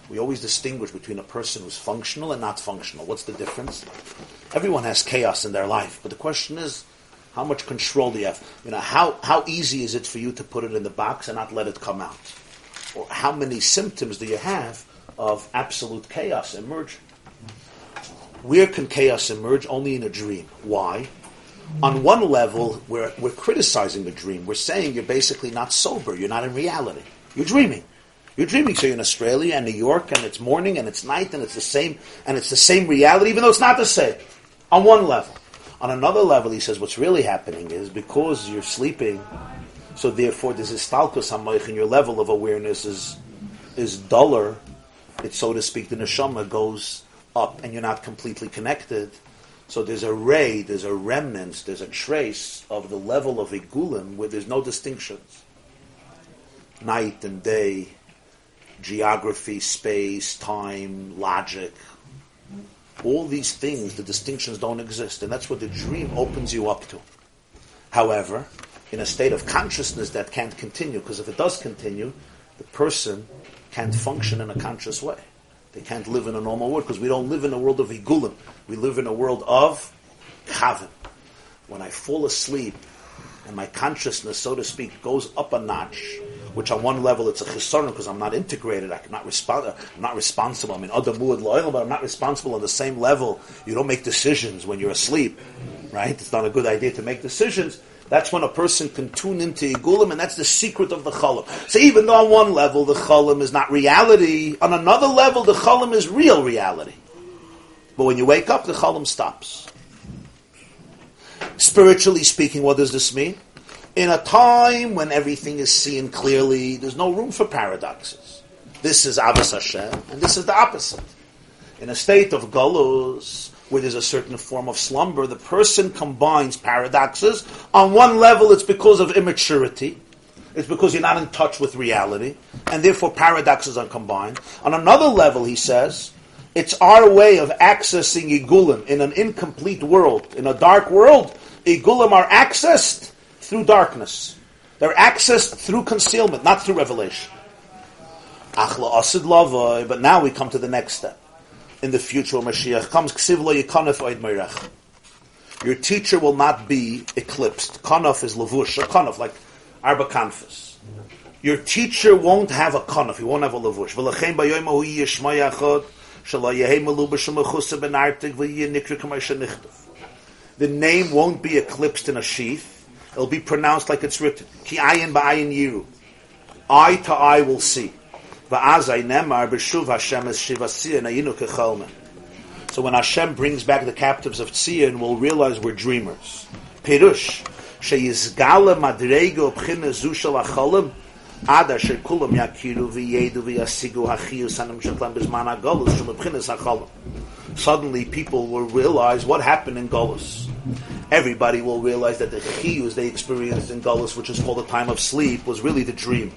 [SPEAKER 2] We always distinguish between a person who's functional and not functional. What's the difference? Everyone has chaos in their life, but the question is, how much control do you have? You know, how, how easy is it for you to put it in the box and not let it come out? Or how many symptoms do you have of absolute chaos emerging? Where can chaos emerge? Only in a dream. Why? On one level, we're, we're criticizing the dream. We're saying you're basically not sober. You're not in reality. You're dreaming. You're dreaming. So you're in Australia and New York, and it's morning and it's night, and it's the same, and it's the same reality, even though it's not the same. On one level. On another level, he says what's really happening is because you're sleeping, so therefore there's a stalkus hamoich, and your level of awareness is is duller. It's so to speak, the neshama goes up, and you're not completely connected so there's a ray, there's a remnant, there's a trace of the level of Igulim where there's no distinctions. Night and day, geography, space, time, logic. All these things, the distinctions don't exist. And that's what the dream opens you up to. However, in a state of consciousness that can't continue, because if it does continue, the person can't function in a conscious way. They can't live in a normal world, because we don't live in a world of igulim. We live in a world of kavim. When I fall asleep, and my consciousness, so to speak, goes up a notch, which on one level it's a chisaron because I'm not integrated, I'm not, respons- I'm not responsible. I mean, other muad loyal, but I'm not responsible on the same level. You don't make decisions when you're asleep, right? It's not a good idea to make decisions. That's when a person can tune into Igulim, and that's the secret of the Cholim. So even though on one level the Cholim is not reality, on another level the Cholim is real reality. But when you wake up, the Cholim stops. Spiritually speaking, what does this mean? In a time when everything is seen clearly, there's no room for paradoxes. This is Abbas Hashem, and this is the opposite. In a state of galus, where there's a certain form of slumber, the person combines paradoxes. On one level, it's because of immaturity. It's because you're not in touch with reality, and therefore paradoxes are combined. On another level, he says, it's our way of accessing Igulim in an incomplete world, in a dark world. Igulim are accessed through darkness. They're accessed through concealment, not through revelation. But now we come to the next step. In the future, when Mashiach comes, your teacher will not be eclipsed. Kanaf is lavush, a kanaf, like arba kanfas. Your teacher won't have a kanaf, he won't have a lavush. The name won't be eclipsed in a sheath. It'll be pronounced like it's written. Ki ayin ba'ayin yiru. Eye to eye will see. So when Hashem brings back the captives of Tzion, we'll realize we're dreamers. Pirush sheyizgala madrego b'china zu shel acholim ad asher kulam yakiru v'yedu v'yasigu hachiyus hanim sheklam b'zman ha'golus shel b'chinas acholim. Suddenly people will realize what happened in Golus. Everybody will realize that the chiyus they experienced in Golos, which is called the time of sleep, was really the dream.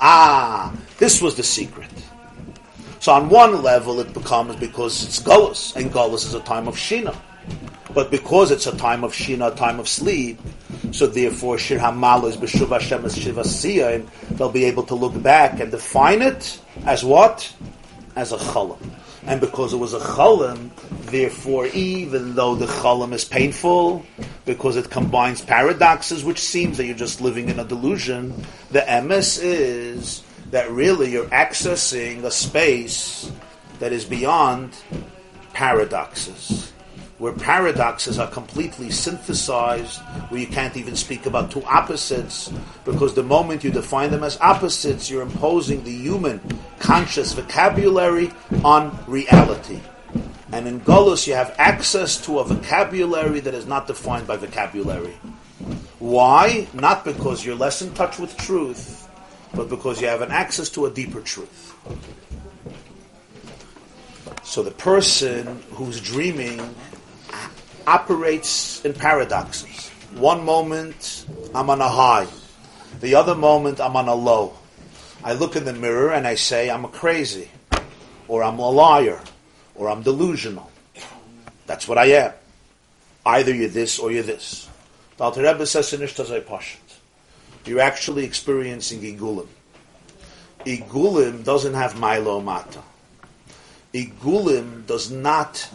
[SPEAKER 2] Ah, this was the secret. So on one level it becomes because it's Golos, and Golos is a time of Shina. But because it's a time of Shina, a time of sleep, so therefore Shir Hamal is B'Shuv Hashem as Shivasiya, and they'll be able to look back and define it as what? As a Chalam. And because it was a Chalam, therefore even though the Chalam is painful, because it combines paradoxes, which seems that you're just living in a delusion, the emes is that really you're accessing a space that is beyond paradoxes where paradoxes are completely synthesized, where you can't even speak about two opposites, because the moment you define them as opposites, you're imposing the human conscious vocabulary on reality. And in Golos, you have access to a vocabulary that is not defined by vocabulary. Why? Not because you're less in touch with truth, but because you have an access to a deeper truth. So the person who's dreaming operates in paradoxes. One moment I'm on a high, the other moment I'm on a low. I look in the mirror and I say I'm a crazy, or I'm a liar, or I'm delusional. That's what I am. Either you're this or you're this. The Alter Rebbe says in You're actually experiencing Igulim. Igulim doesn't have Milo Mata. Igulim does not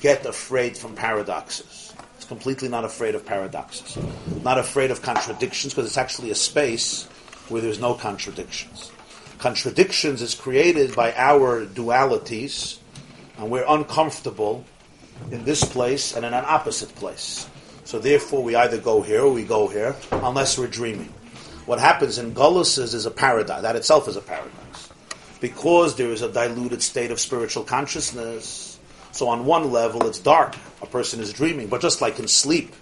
[SPEAKER 2] get afraid from paradoxes. It's completely not afraid of paradoxes. Not afraid of contradictions because it's actually a space where there's no contradictions. Contradictions is created by our dualities, and we're uncomfortable in this place and in an opposite place. So therefore, we either go here or we go here, unless we're dreaming. What happens in Gullus is, is a paradox. That itself is a paradox. Because there is a diluted state of spiritual consciousness, so on one level, it's dark. A person is dreaming. But just like in sleep,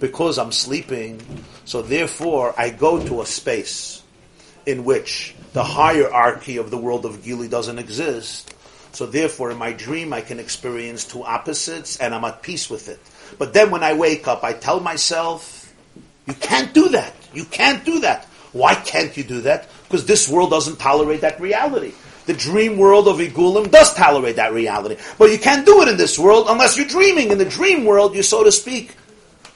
[SPEAKER 2] because I'm sleeping, so therefore I go to a space in which the hierarchy of the world of Gili doesn't exist. So therefore, in my dream, I can experience two opposites, and I'm at peace with it. But then when I wake up, I tell myself, you can't do that. You can't do that. Why can't you do that? Because this world doesn't tolerate that reality. The dream world of Igulim does tolerate that reality. But you can't do it in this world unless you're dreaming. In the dream world, you, so to speak,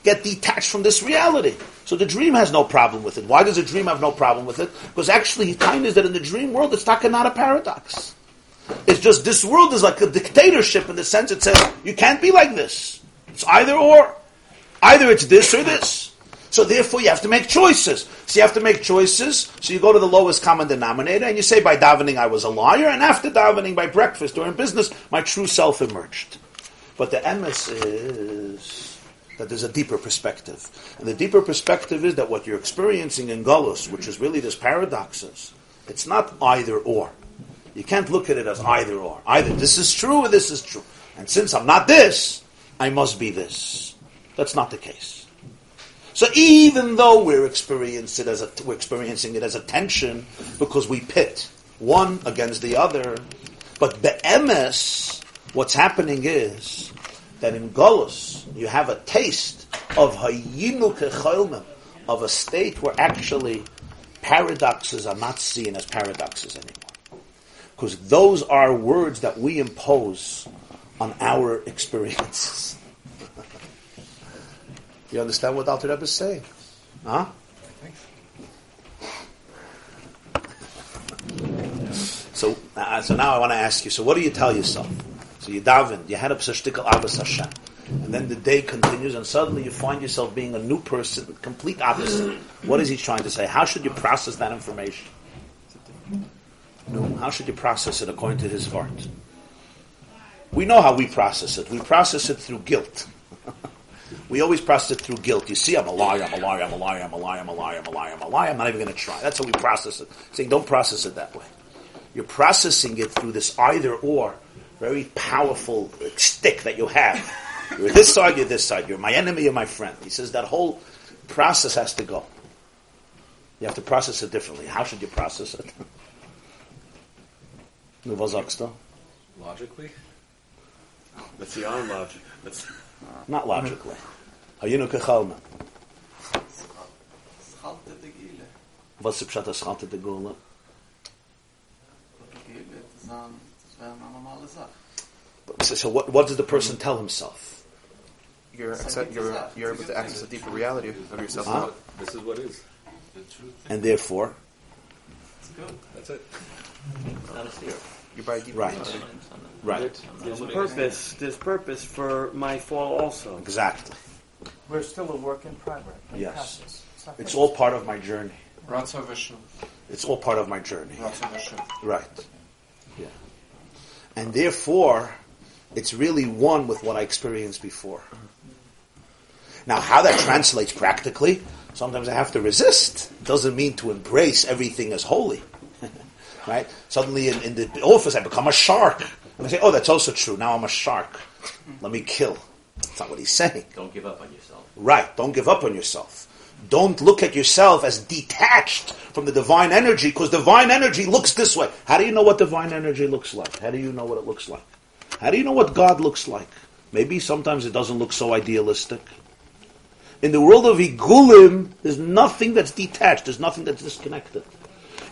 [SPEAKER 2] get detached from this reality. So the dream has no problem with it. Why does a dream have no problem with it? Because actually, he kind is that in the dream world, it's not a paradox. It's just this world is like a dictatorship in the sense it says you can't be like this. It's either or. Either it's this or this. So therefore, you have to make choices. So you have to make choices. So you go to the lowest common denominator, and you say, by davening, I was a liar, and after davening, by breakfast or in business, my true self emerged. But the emes is that there's a deeper perspective. And the deeper perspective is that what you're experiencing in Gullus, which is really this paradoxes, it's not either or. You can't look at it as either or. Either this is true or this is true. And since I'm not this, I must be this. That's not the case. So even though we're experiencing it as a, we're experiencing it as a tension because we pit one against the other, but the emes, what's happening is that in Golos you have a taste of hayinu kecholmim, of a state where actually paradoxes are not seen as paradoxes anymore. Because those are words that we impose on our [laughs] experiences. You understand what Alter Rebbe is saying? Huh? So, uh, so now I want to ask you. So, what do you tell yourself? So you daven, you had a shtickle avos Hashem, and then the day continues, and suddenly you find yourself being a new person, complete opposite. what is he trying to say? How should you process that information? No, how should you process it according to his heart? We know how we process it. We process it through guilt. We always process it through guilt. You see, I'm a liar, I'm a liar, I'm a liar, I'm a liar, I'm a liar, I'm a liar, I'm a liar. I'm not even going to try. That's how we process it. Saying, don't process it that way. You're processing it through this either or very powerful stick that you have. You're this side, you're this side. You're my enemy, you're my friend. He says that whole process has to go. You have to process it differently. How should you process it? [laughs]
[SPEAKER 1] Logically? That's the own logic. That's
[SPEAKER 2] Not logically. Hayinu kechalma. Was ist Pshat Schalte de Gula? So, so what, what does the person tell himself?
[SPEAKER 4] You're, accept, you're, you're able to access a deeper reality of yourself.
[SPEAKER 2] Huh?
[SPEAKER 1] this is what is.
[SPEAKER 2] And therefore,
[SPEAKER 1] That's it.
[SPEAKER 3] Not a fear.
[SPEAKER 4] You're by deeper
[SPEAKER 2] Right. right,
[SPEAKER 5] There's a purpose. There's purpose for my fall also.
[SPEAKER 2] exactly.
[SPEAKER 6] We're still a work in progress. in
[SPEAKER 2] Yes.
[SPEAKER 6] process. not
[SPEAKER 2] It's
[SPEAKER 6] finished.
[SPEAKER 2] all part of my journey.
[SPEAKER 7] Ratza Vishnu.
[SPEAKER 2] It's all part of my journey.
[SPEAKER 7] Ratza Vishnu.
[SPEAKER 2] Right. Yeah. And therefore, it's really one with what I experienced before. Now, how that translates practically, sometimes I have to resist. It Doesn't mean to embrace everything as holy. [laughs] right? Suddenly in, in the office, I become a shark. And I say, oh, that's also true. Now I'm a shark. Let me kill. That's not what he's saying.
[SPEAKER 3] Don't give up on yourself.
[SPEAKER 2] Right. Don't give up on yourself. Don't look at yourself as detached from the divine energy because divine energy looks this way. How do you know what divine energy looks like? How do you know what it looks like? How do you know what God looks like? Maybe sometimes it doesn't look so idealistic. In the world of Igulim, there's nothing that's detached. There's nothing that's disconnected.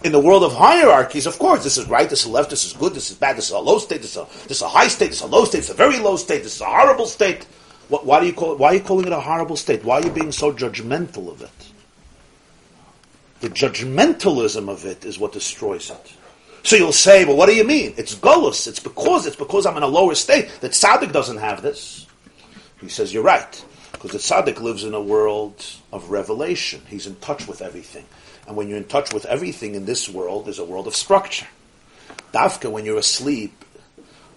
[SPEAKER 2] In the world of hierarchies, of course, this is right, this is left, this is good, this is bad, this is a low state, this is a, this is a high state, this is a low state, this is a very low state, this is a horrible state. What, why do you call it? Why are you calling it a horrible state? Why are you being so judgmental of it? The judgmentalism of it is what destroys it. So you'll say, well, what do you mean? It's gullus. It's because it's because I'm in a lower state that tzaddik doesn't have this. He says you're right because the tzaddik lives in a world of revelation. He's in touch with everything, and when you're in touch with everything in this world, there's a world of structure. Dafka, when you're asleep,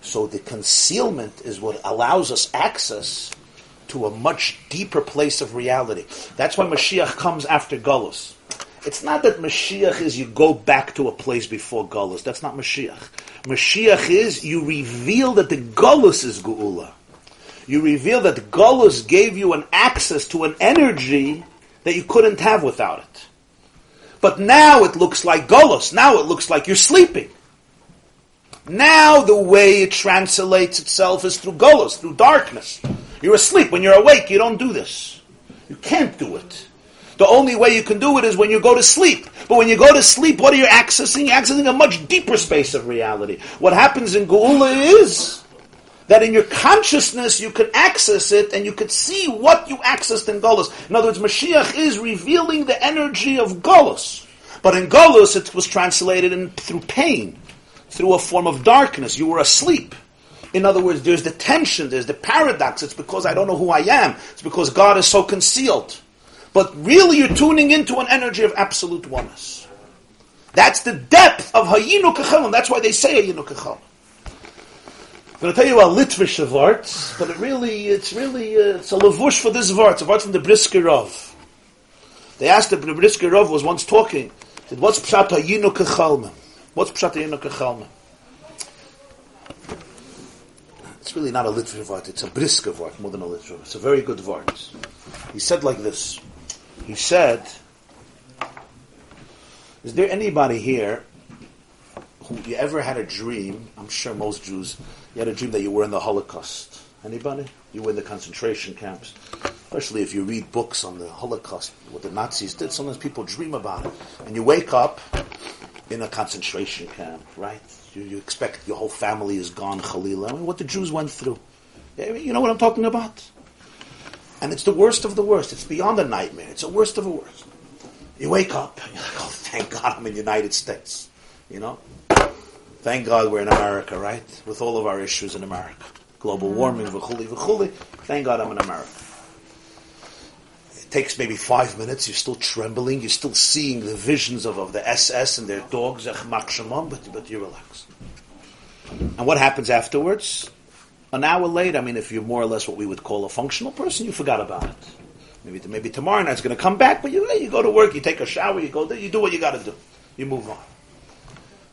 [SPEAKER 2] so the concealment is what allows us access to a much deeper place of reality. That's why Mashiach comes after Gullus. It's not that Mashiach is you go back to a place before Gullus. That's not Mashiach. Mashiach is you reveal that the Gullus is Geula. You reveal that Gullus gave you an access to an energy that you couldn't have without it. But now it looks like Gullus. Now it looks like you're sleeping. Now the way it translates itself is through Gullus, through darkness. You're asleep. When you're awake, you don't do this. You can't do it. The only way you can do it is when you go to sleep. But when you go to sleep, what are you accessing? You're accessing a much deeper space of reality. What happens in Geula is that in your consciousness you could access it and you could see what you accessed in Golos. In other words, Mashiach is revealing the energy of Golos. But in Golos it was translated in, through pain, through a form of darkness. You were asleep. In other words, there's the tension, there's the paradox. It's because I don't know who I am. It's because God is so concealed. But really you're tuning into an energy of absolute oneness. That's the depth of Hayinu Kechelim. That's why they say Hayinu Kechelim. I'm going to tell you a Litvish vart, but it really, it's really, uh, it's a levush for this vart. It's a vart from the Brisker Rav. They asked the Brisker Rav was once talking. Said, "What's pshat hayinu kechalma? What's pshat hayinu kechalma?" It's really not a Litvish vart. It's a Brisker vart more than a Litvish. It's a very good vart. He said like this. He said, "Is there anybody here who you ever had a dream? I'm sure most Jews." You had a dream that you were in the Holocaust. Anybody? You were in the concentration camps. Especially if you read books on the Holocaust, what the Nazis did. Sometimes people dream about it. And you wake up in a concentration camp, right? You, you expect your whole family is gone, Khalila. I mean, what the Jews went through. You know what I'm talking about? And it's the worst of the worst. It's beyond a nightmare. It's the worst of the worst. You wake up, and you're like, oh, thank God I'm in the United States. You know? Thank God we're in America, right? With all of our issues in America. Global warming, v'chuli, v'chuli. Thank God I'm in America. Takes maybe five minutes, you're still trembling, you're still seeing the visions of, of the SS and their dogs, but, but you relax. And what happens afterwards? An hour later, I mean, if you're more or less what we would call a functional person, you forgot about it. Maybe, maybe tomorrow night's going to come back, but you, you go to work, you take a shower, you go there, you do what you got to do. You move on.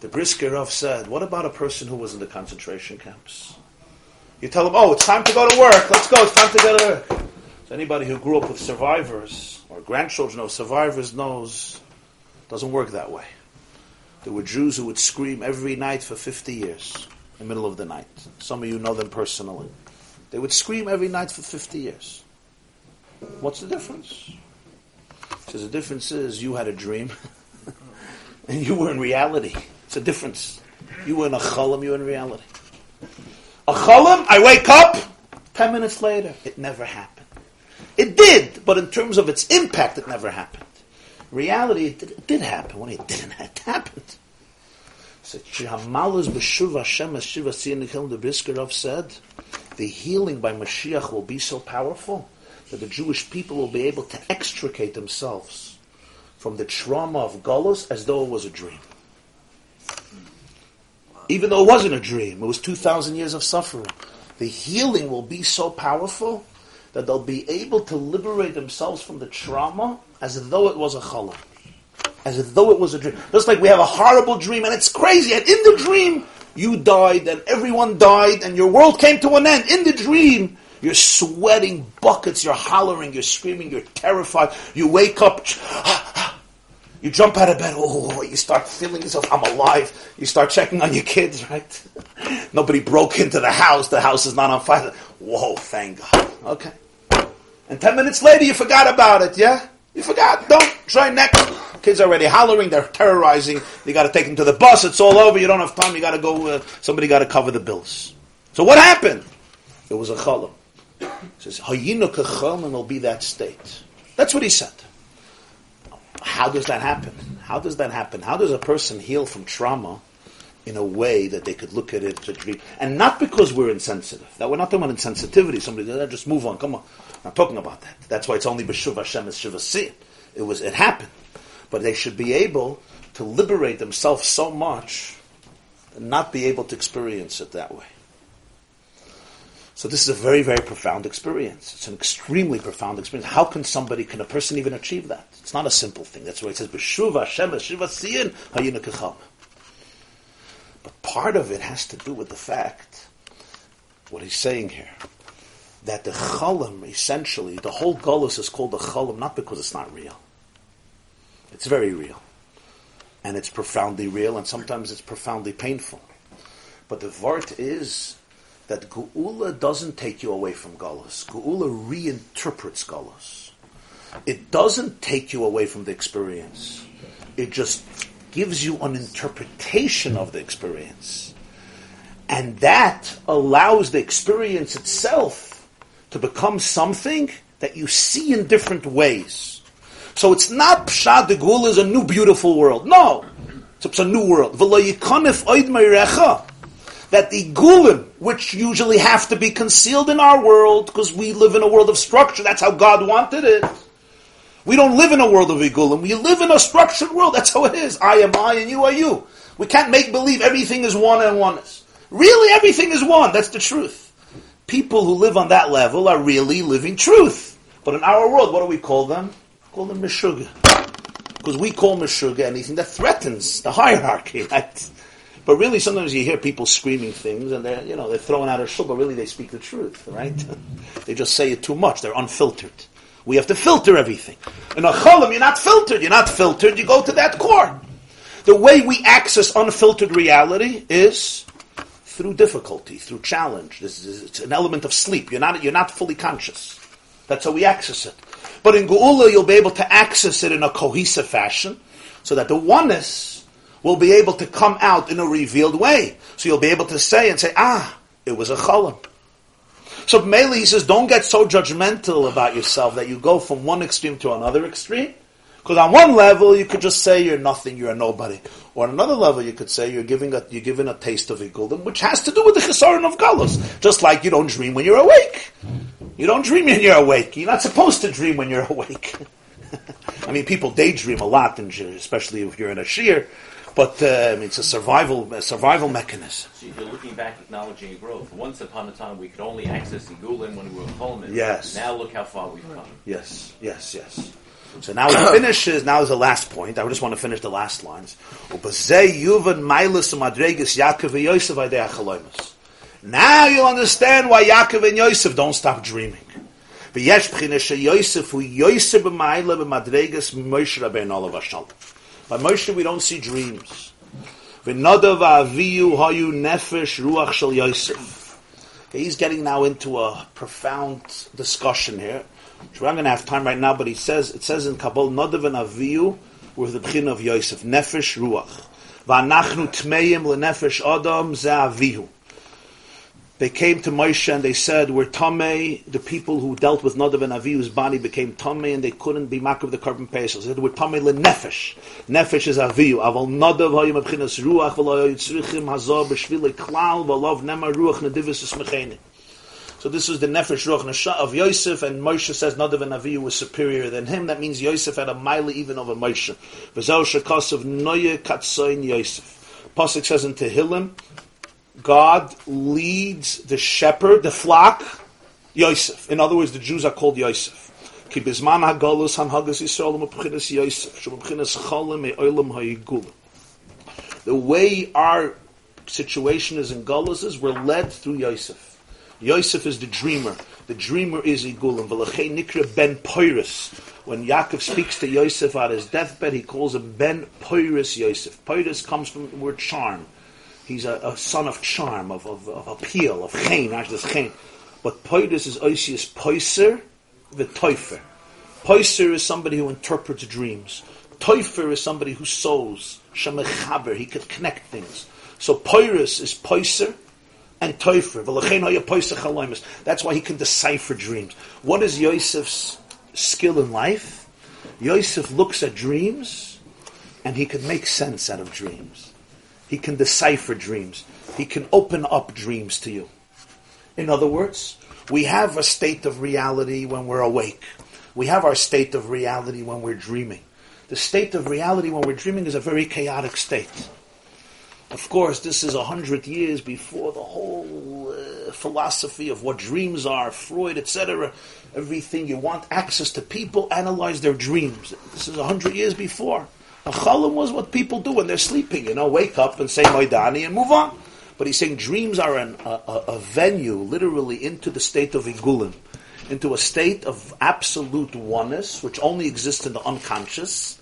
[SPEAKER 2] The Brisker Rav said, what about a person who was in the concentration camps? You tell them, oh, it's time to go to work. Let's go. It's time to go to work. So anybody who grew up with survivors or grandchildren of survivors knows it doesn't work that way. There were Jews who would scream every night for 50 years in the middle of the night. Some of you know them personally. They would scream every night for 50 years. What's the difference? Says the difference is you had a dream [laughs] and you were in reality. It's a difference. You were in a cholam, you were in reality. A cholam, I wake up, ten minutes later, it never happened. It did, but in terms of its impact, it never happened. Reality, it did, it did happen. When it didn't, it happened. So, the Brisker Rav said, the healing by Mashiach will be so powerful that the Jewish people will be able to extricate themselves from the trauma of Golos as though it was a dream even though it wasn't a dream, it was 2,000 years of suffering. The healing will be so powerful that they'll be able to liberate themselves from the trauma as though it was a challah. As though it was a dream. Just like we have a horrible dream and it's crazy, and in the dream, you died and everyone died and your world came to an end. In the dream, you're sweating buckets, you're hollering, you're screaming, you're terrified. You wake up, you jump out of bed, oh, you start feeling yourself, I'm alive. You start checking on your kids, right? Nobody broke into the house, the house is not on fire. Whoa, thank God. Okay. And ten minutes later, you forgot about it, yeah? You forgot. Don't try next. Kids already hollering, they're terrorizing. You got to take them to the bus. It's all over. You don't have time. You got to go. Uh, somebody got to cover the bills. So what happened? It was a cholam. He says, "Hayinu will be that state." That's what he said. How does that happen? How does that happen? How does a person heal from trauma in a way that they could look at it to dream? And not because we're insensitive. That we're not talking about insensitivity. Somebody uh, just move on. Come on. I'm talking about that. That's why it's only b'shuv Hashem is shivasi. It was. It happened, but they should be able to liberate themselves so much and not be able to experience it that way. So this is a very, very profound experience. It's an extremely profound experience. How can somebody, can a person even achieve that? It's not a simple thing. That's why it says, B'shuv Hashem, Shiva Siyin, Hayinakacham. But part of it has to do with the fact, what he's saying here, that the chalam, essentially, the whole gullus is called the chalam not because it's not real. It's very real. And it's profoundly real, and sometimes it's profoundly painful. But the vart is that Geula doesn't take you away from Galus. Geula reinterprets Galus. It doesn't take you away from the experience. It just gives you an interpretation of the experience. And that allows the experience itself to become something that you see in different ways. So it's not Pshad the Gul is a new beautiful world. No. It's a new world. That the gulim, which usually have to be concealed in our world, because we live in a world of structure, that's how God wanted it. We don't live in a world of igulim. We live in a structured world. That's how it is. I am I and you are you. We can't make believe everything is one and oneness. Really, everything is one. That's the truth. People who live on that level are really living truth. But in our world, what do we call them? We call them Meshuggah. Because we call Meshuggah anything that threatens the hierarchy. [laughs] Right? But really, sometimes you hear people screaming things, and they're, you know, they're throwing out a shul, but really they speak the truth, right? [laughs] they just say it too much. They're unfiltered. We have to filter everything. In a cholim, you're not filtered. You're not filtered. You go to that core. The way we access unfiltered reality is through difficulty, through challenge. This is, it's an element of sleep. You're not, you're not fully conscious. That's how we access it. But in Geula, you'll be able to access it in a cohesive fashion, so that the oneness will be able to come out in a revealed way. So you'll be able to say and say, ah, it was a cholim. So Mele, he says, don't get so judgmental about yourself that you go from one extreme to another extreme. Because on one level, you could just say you're nothing, you're a nobody. Or on another level, you could say you're giving a, you're giving a taste of Igulim, which has to do with the chesaron of Galus. Just like you don't dream when you're awake. You don't dream when you're awake. You're not supposed to dream when you're [laughs] awake. [laughs] I mean, people daydream a lot, especially if you're in a shiur. But um, it's a survival a survival mechanism.
[SPEAKER 3] So if you're looking back, acknowledging your growth. Once upon a time, we could only access the Gulin when we were Holman.
[SPEAKER 2] Yes.
[SPEAKER 3] Now look how far we've come.
[SPEAKER 2] Yes, yes, yes. So now he finishes. Now is the last point. I just want to finish the last lines. Now you'll understand why Yaakov and Yosef don't stop dreaming. By Moshe, we don't see dreams. He's getting now into a profound discussion here. We're not going to have time right now, but he says it says in Kabbalah, Nadav and Avihu with the Bchin of Yosef, Nefesh Ruach. V'anachnu tmeim lenefesh Adam ze they came to Moshe and they said, "We're tamei." The people who dealt with Nadav and Avihu's body became tamei, and they couldn't be mak of the korban pesach. They said, "We're tamei lenefesh." Nefesh is Avihu. Aval Nadav hayim abchinas ruach v'lo yitzrichim hazor b'shvile klal v'lov nema ruach nedivis esmecheni. So this was the nefesh ruach of Yosef, and Moshe says Nadav and Avihu was superior than him. That means Yosef had a mile even over Moshe. V'zau shekos of noye katsoin Yosef. Pasuk says in Tehillim. God leads the shepherd, the flock, Yosef. In other words, the Jews are called Yosef. The way our situation is in Golos is we're led through Yosef. Yosef is the dreamer. The dreamer is Igulim. Ben Poirus. When Yaakov speaks to Yosef at his deathbed, he calls him Ben Poirus Yosef. Poirus comes from the word charm. He's a, a son of charm, of, of, of appeal, of chen, this chen. But Poirus is Oisius Poiser, the Teufer. Poiser is somebody who interprets dreams. Teufer is somebody who sows. Shemechaber, he could connect things. So Poirus is Poiser and Teufer. That's why he can decipher dreams. What is Yosef's skill in life? Yosef looks at dreams and he can make sense out of dreams. He can decipher dreams. He can open up dreams to you. In other words, we have a state of reality when we're awake. We have our state of reality when we're dreaming. The state of reality when we're dreaming is a very chaotic state. Of course, this is a hundred years before the whole uh, philosophy of what dreams are, Freud, etc. Everything you want access to people analyze their dreams. This is a hundred years before. A chalim was what people do when they're sleeping, you know, wake up and say Moidani and move on. But he's saying dreams are an, a, a, a, venue, literally, into the state of Igulim, into a state of absolute oneness, which only exists in the unconscious.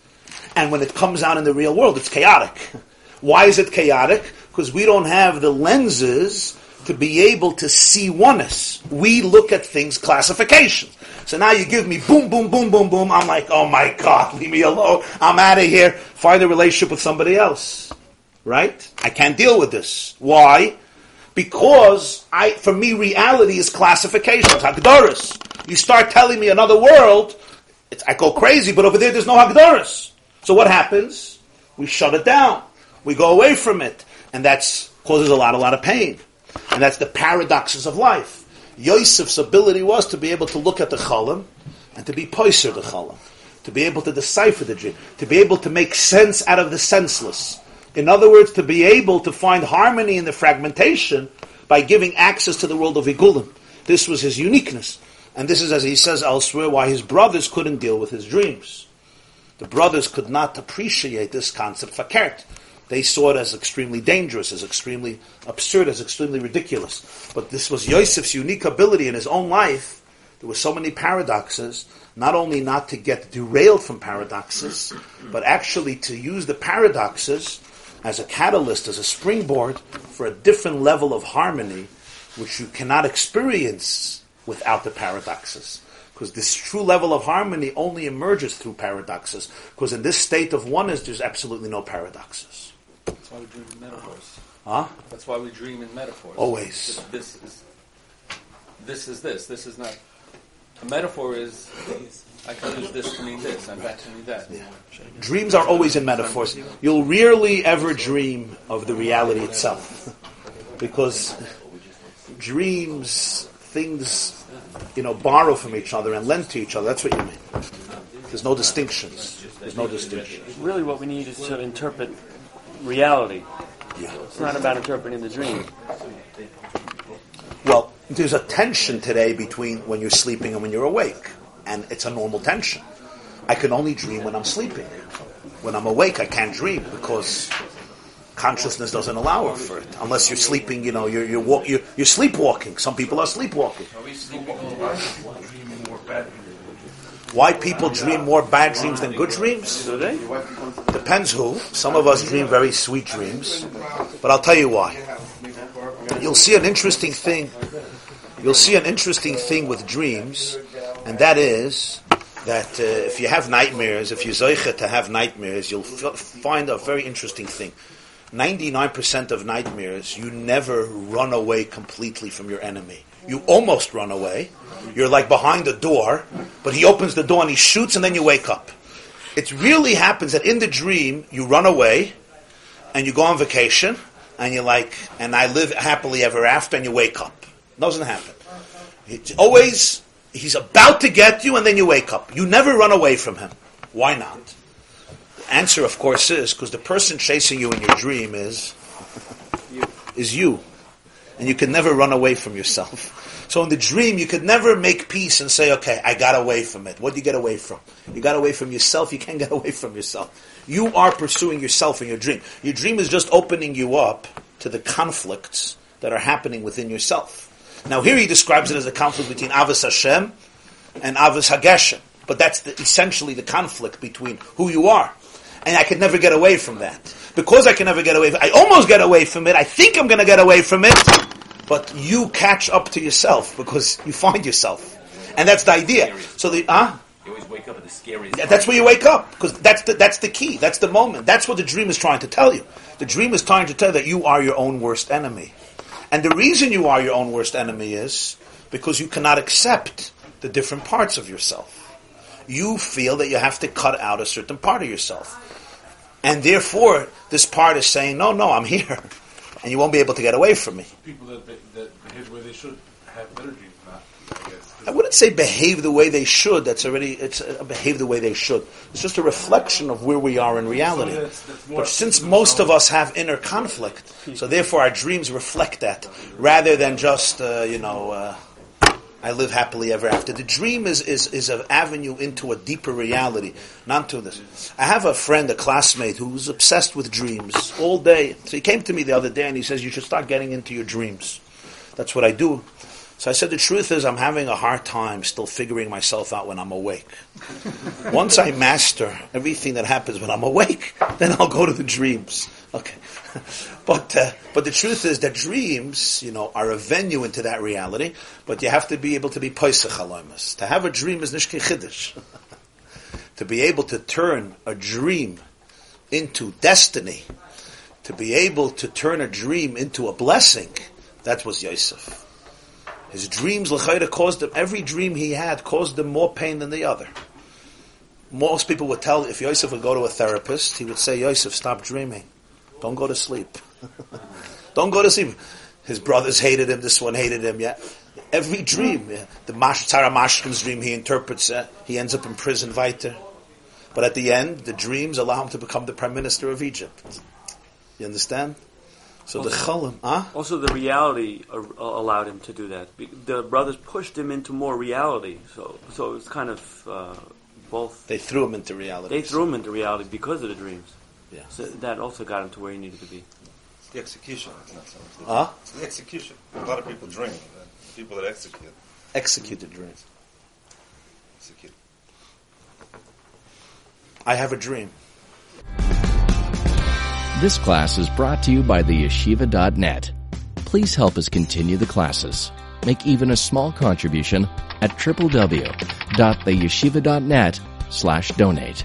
[SPEAKER 2] And when it comes out in the real world, it's chaotic. [laughs] Why is it chaotic? Because we don't have the lenses to be able to see oneness. We look at things classifications. So now you give me boom, boom, boom, boom, boom. I'm like, oh my God, leave me alone. I'm out of here. Find a relationship with somebody else. Right? I can't deal with this. Why? because I, for me, reality is classifications, hagdaris. You start telling me another world, it's, I go crazy, but over there there's no hagdaris. So what happens? We shut it down. We go away from it, and that's causes a lot, a lot of pain. And that's the paradoxes of life. Yosef's ability was to be able to look at the cholim and to be poiser the cholim, to be able to decipher the dream, to be able to make sense out of the senseless. In other words, to be able to find harmony in the fragmentation by giving access to the world of Igulim. This was his uniqueness. And this is, as he says elsewhere, why his brothers couldn't deal with his dreams. The brothers could not appreciate this concept, for fakert. They saw it as extremely dangerous, as extremely absurd, as extremely ridiculous. But this was Yosef's unique ability in his own life. There were so many paradoxes, not only not to get derailed from paradoxes, but actually to use the paradoxes as a catalyst, as a springboard for a different level of harmony, which you cannot experience without the paradoxes. Because this true level of harmony only emerges through paradoxes. Because in this state of oneness, there's absolutely no paradoxes.
[SPEAKER 1] That's why we dream in metaphors.
[SPEAKER 2] Huh?
[SPEAKER 1] That's why we dream in metaphors.
[SPEAKER 2] Always.
[SPEAKER 1] This, this is this is this. This is not. A metaphor is I can use this to mean this and that to mean that.
[SPEAKER 2] Dreams are always in metaphors. You'll rarely ever dream of the reality itself. [laughs] because dreams, things, you know, borrow from each other and lend to each other. That's what you mean. There's no distinctions. There's no distinction.
[SPEAKER 5] Really, what we need is to interpret reality.
[SPEAKER 2] Yeah.
[SPEAKER 5] It's not about interpreting the dream.
[SPEAKER 2] Well, there's a tension today between when you're sleeping and when you're awake. And it's a normal tension. I can only dream when I'm sleeping. When I'm awake, I can't dream because consciousness doesn't allow for it. Unless you're sleeping, you know, you're, you're, walk, you're, you're sleepwalking. Some people are sleepwalking. Why people dream more bad dreams than good dreams? Depends who. Some of us dream very sweet dreams. But I'll tell you why. You'll see an interesting thing. You'll see an interesting thing with dreams, and that is that uh, if you have nightmares, if you're to have nightmares, you'll f- find a very interesting thing. 99% of nightmares, you never run away completely from your enemy. You almost run away. You're like behind the door, but he opens the door and he shoots and then you wake up. It really happens that in the dream, you run away and you go on vacation and you're like, and I live happily ever after and you wake up. doesn't happen. It's always, he's about to get you and then you wake up. You never run away from him. Why not? The answer, of course, is because the person chasing you in your dream is, is you. And you can never run away from yourself. [laughs] So in the dream, you could never make peace and say, okay, I got away from it. What do you get away from? You got away from yourself, you can't [laughs] get away from yourself. You are pursuing yourself in your dream. Your dream is just opening you up to the conflicts that are happening within yourself. Now here he describes it as a conflict between Avos Hashem and Avos Hageshem. But that's the, essentially the conflict between who you are. And I could never get away from that. Because I can never get away from I almost get away from it. I think I'm going to get away from it. But you catch up to yourself because you find yourself. And that's the idea. So the, huh?
[SPEAKER 3] You always wake up at the scariest.
[SPEAKER 2] Yeah, that's where you wake up because that's the, that's the key. That's the moment. That's what the dream is trying to tell you. The dream is trying to tell you that you are your own worst enemy. And the reason you are your own worst enemy is because you cannot accept the different parts of yourself. You feel that you have to cut out a certain part of yourself. And therefore, this part is saying, no, no, I'm here. [laughs] And you won't be able to get away from me.
[SPEAKER 7] People that, be- that behave the way they should have better dreams, not, I guess.
[SPEAKER 2] I wouldn't say behave the way they should. That's already, it's uh, behave the way they should. It's just a reflection of where we are in reality.
[SPEAKER 7] So that's- that's
[SPEAKER 2] But since most of us have inner conflict, so therefore our dreams reflect that, rather than just, uh, you know, uh, I live happily ever after. The dream is, is, is an avenue into a deeper reality, not to this. I have a friend, a classmate, who's obsessed with dreams all day. So he came to me the other day and he says, you should start getting into your dreams. That's what I do. So I said, the truth is, I'm having a hard time still figuring myself out when I'm awake. Once I master everything that happens when I'm awake, then I'll go to the dreams. Okay. [laughs] But, uh, but the truth is that dreams, you know, are a venue into that reality, but you have to be able to be aloimus. To have a dream is nishke chiddush. [laughs] to be able to turn a dream into destiny, to be able to turn a dream into a blessing, That was Yosef. His dreams, l'chayda, caused him, every dream he had caused him more pain than the other. Most people would tell, if Yosef would go to a therapist, he would say, Yosef, stop dreaming. Don't go to sleep. Don't go to sleep. His brothers hated him, this one hated him, yeah. Every dream, yeah. the Mash, Tara Mashkin's dream, he interprets it. He ends up in prison, weiter. But at the end, the dreams allow him to become the prime minister of Egypt. You understand? So the cholim, huh?
[SPEAKER 5] Also, the reality uh, allowed him to do that. The brothers pushed him into more reality, so so it's kind of uh, both.
[SPEAKER 2] They threw him into reality.
[SPEAKER 5] They threw him into reality because of the dreams.
[SPEAKER 2] Yeah.
[SPEAKER 5] So that also got him to where he needed to be.
[SPEAKER 8] It's the execution. It's not so much. the-
[SPEAKER 2] Huh?
[SPEAKER 8] It's the execution. A lot of people dream. The people that execute,
[SPEAKER 2] Execute the dreams.
[SPEAKER 8] execute.
[SPEAKER 2] I have a dream.
[SPEAKER 9] This class is brought to you by the yeshiva.net. Please help us continue the classes. Make even a small contribution at www.theyeshiva.net slash donate.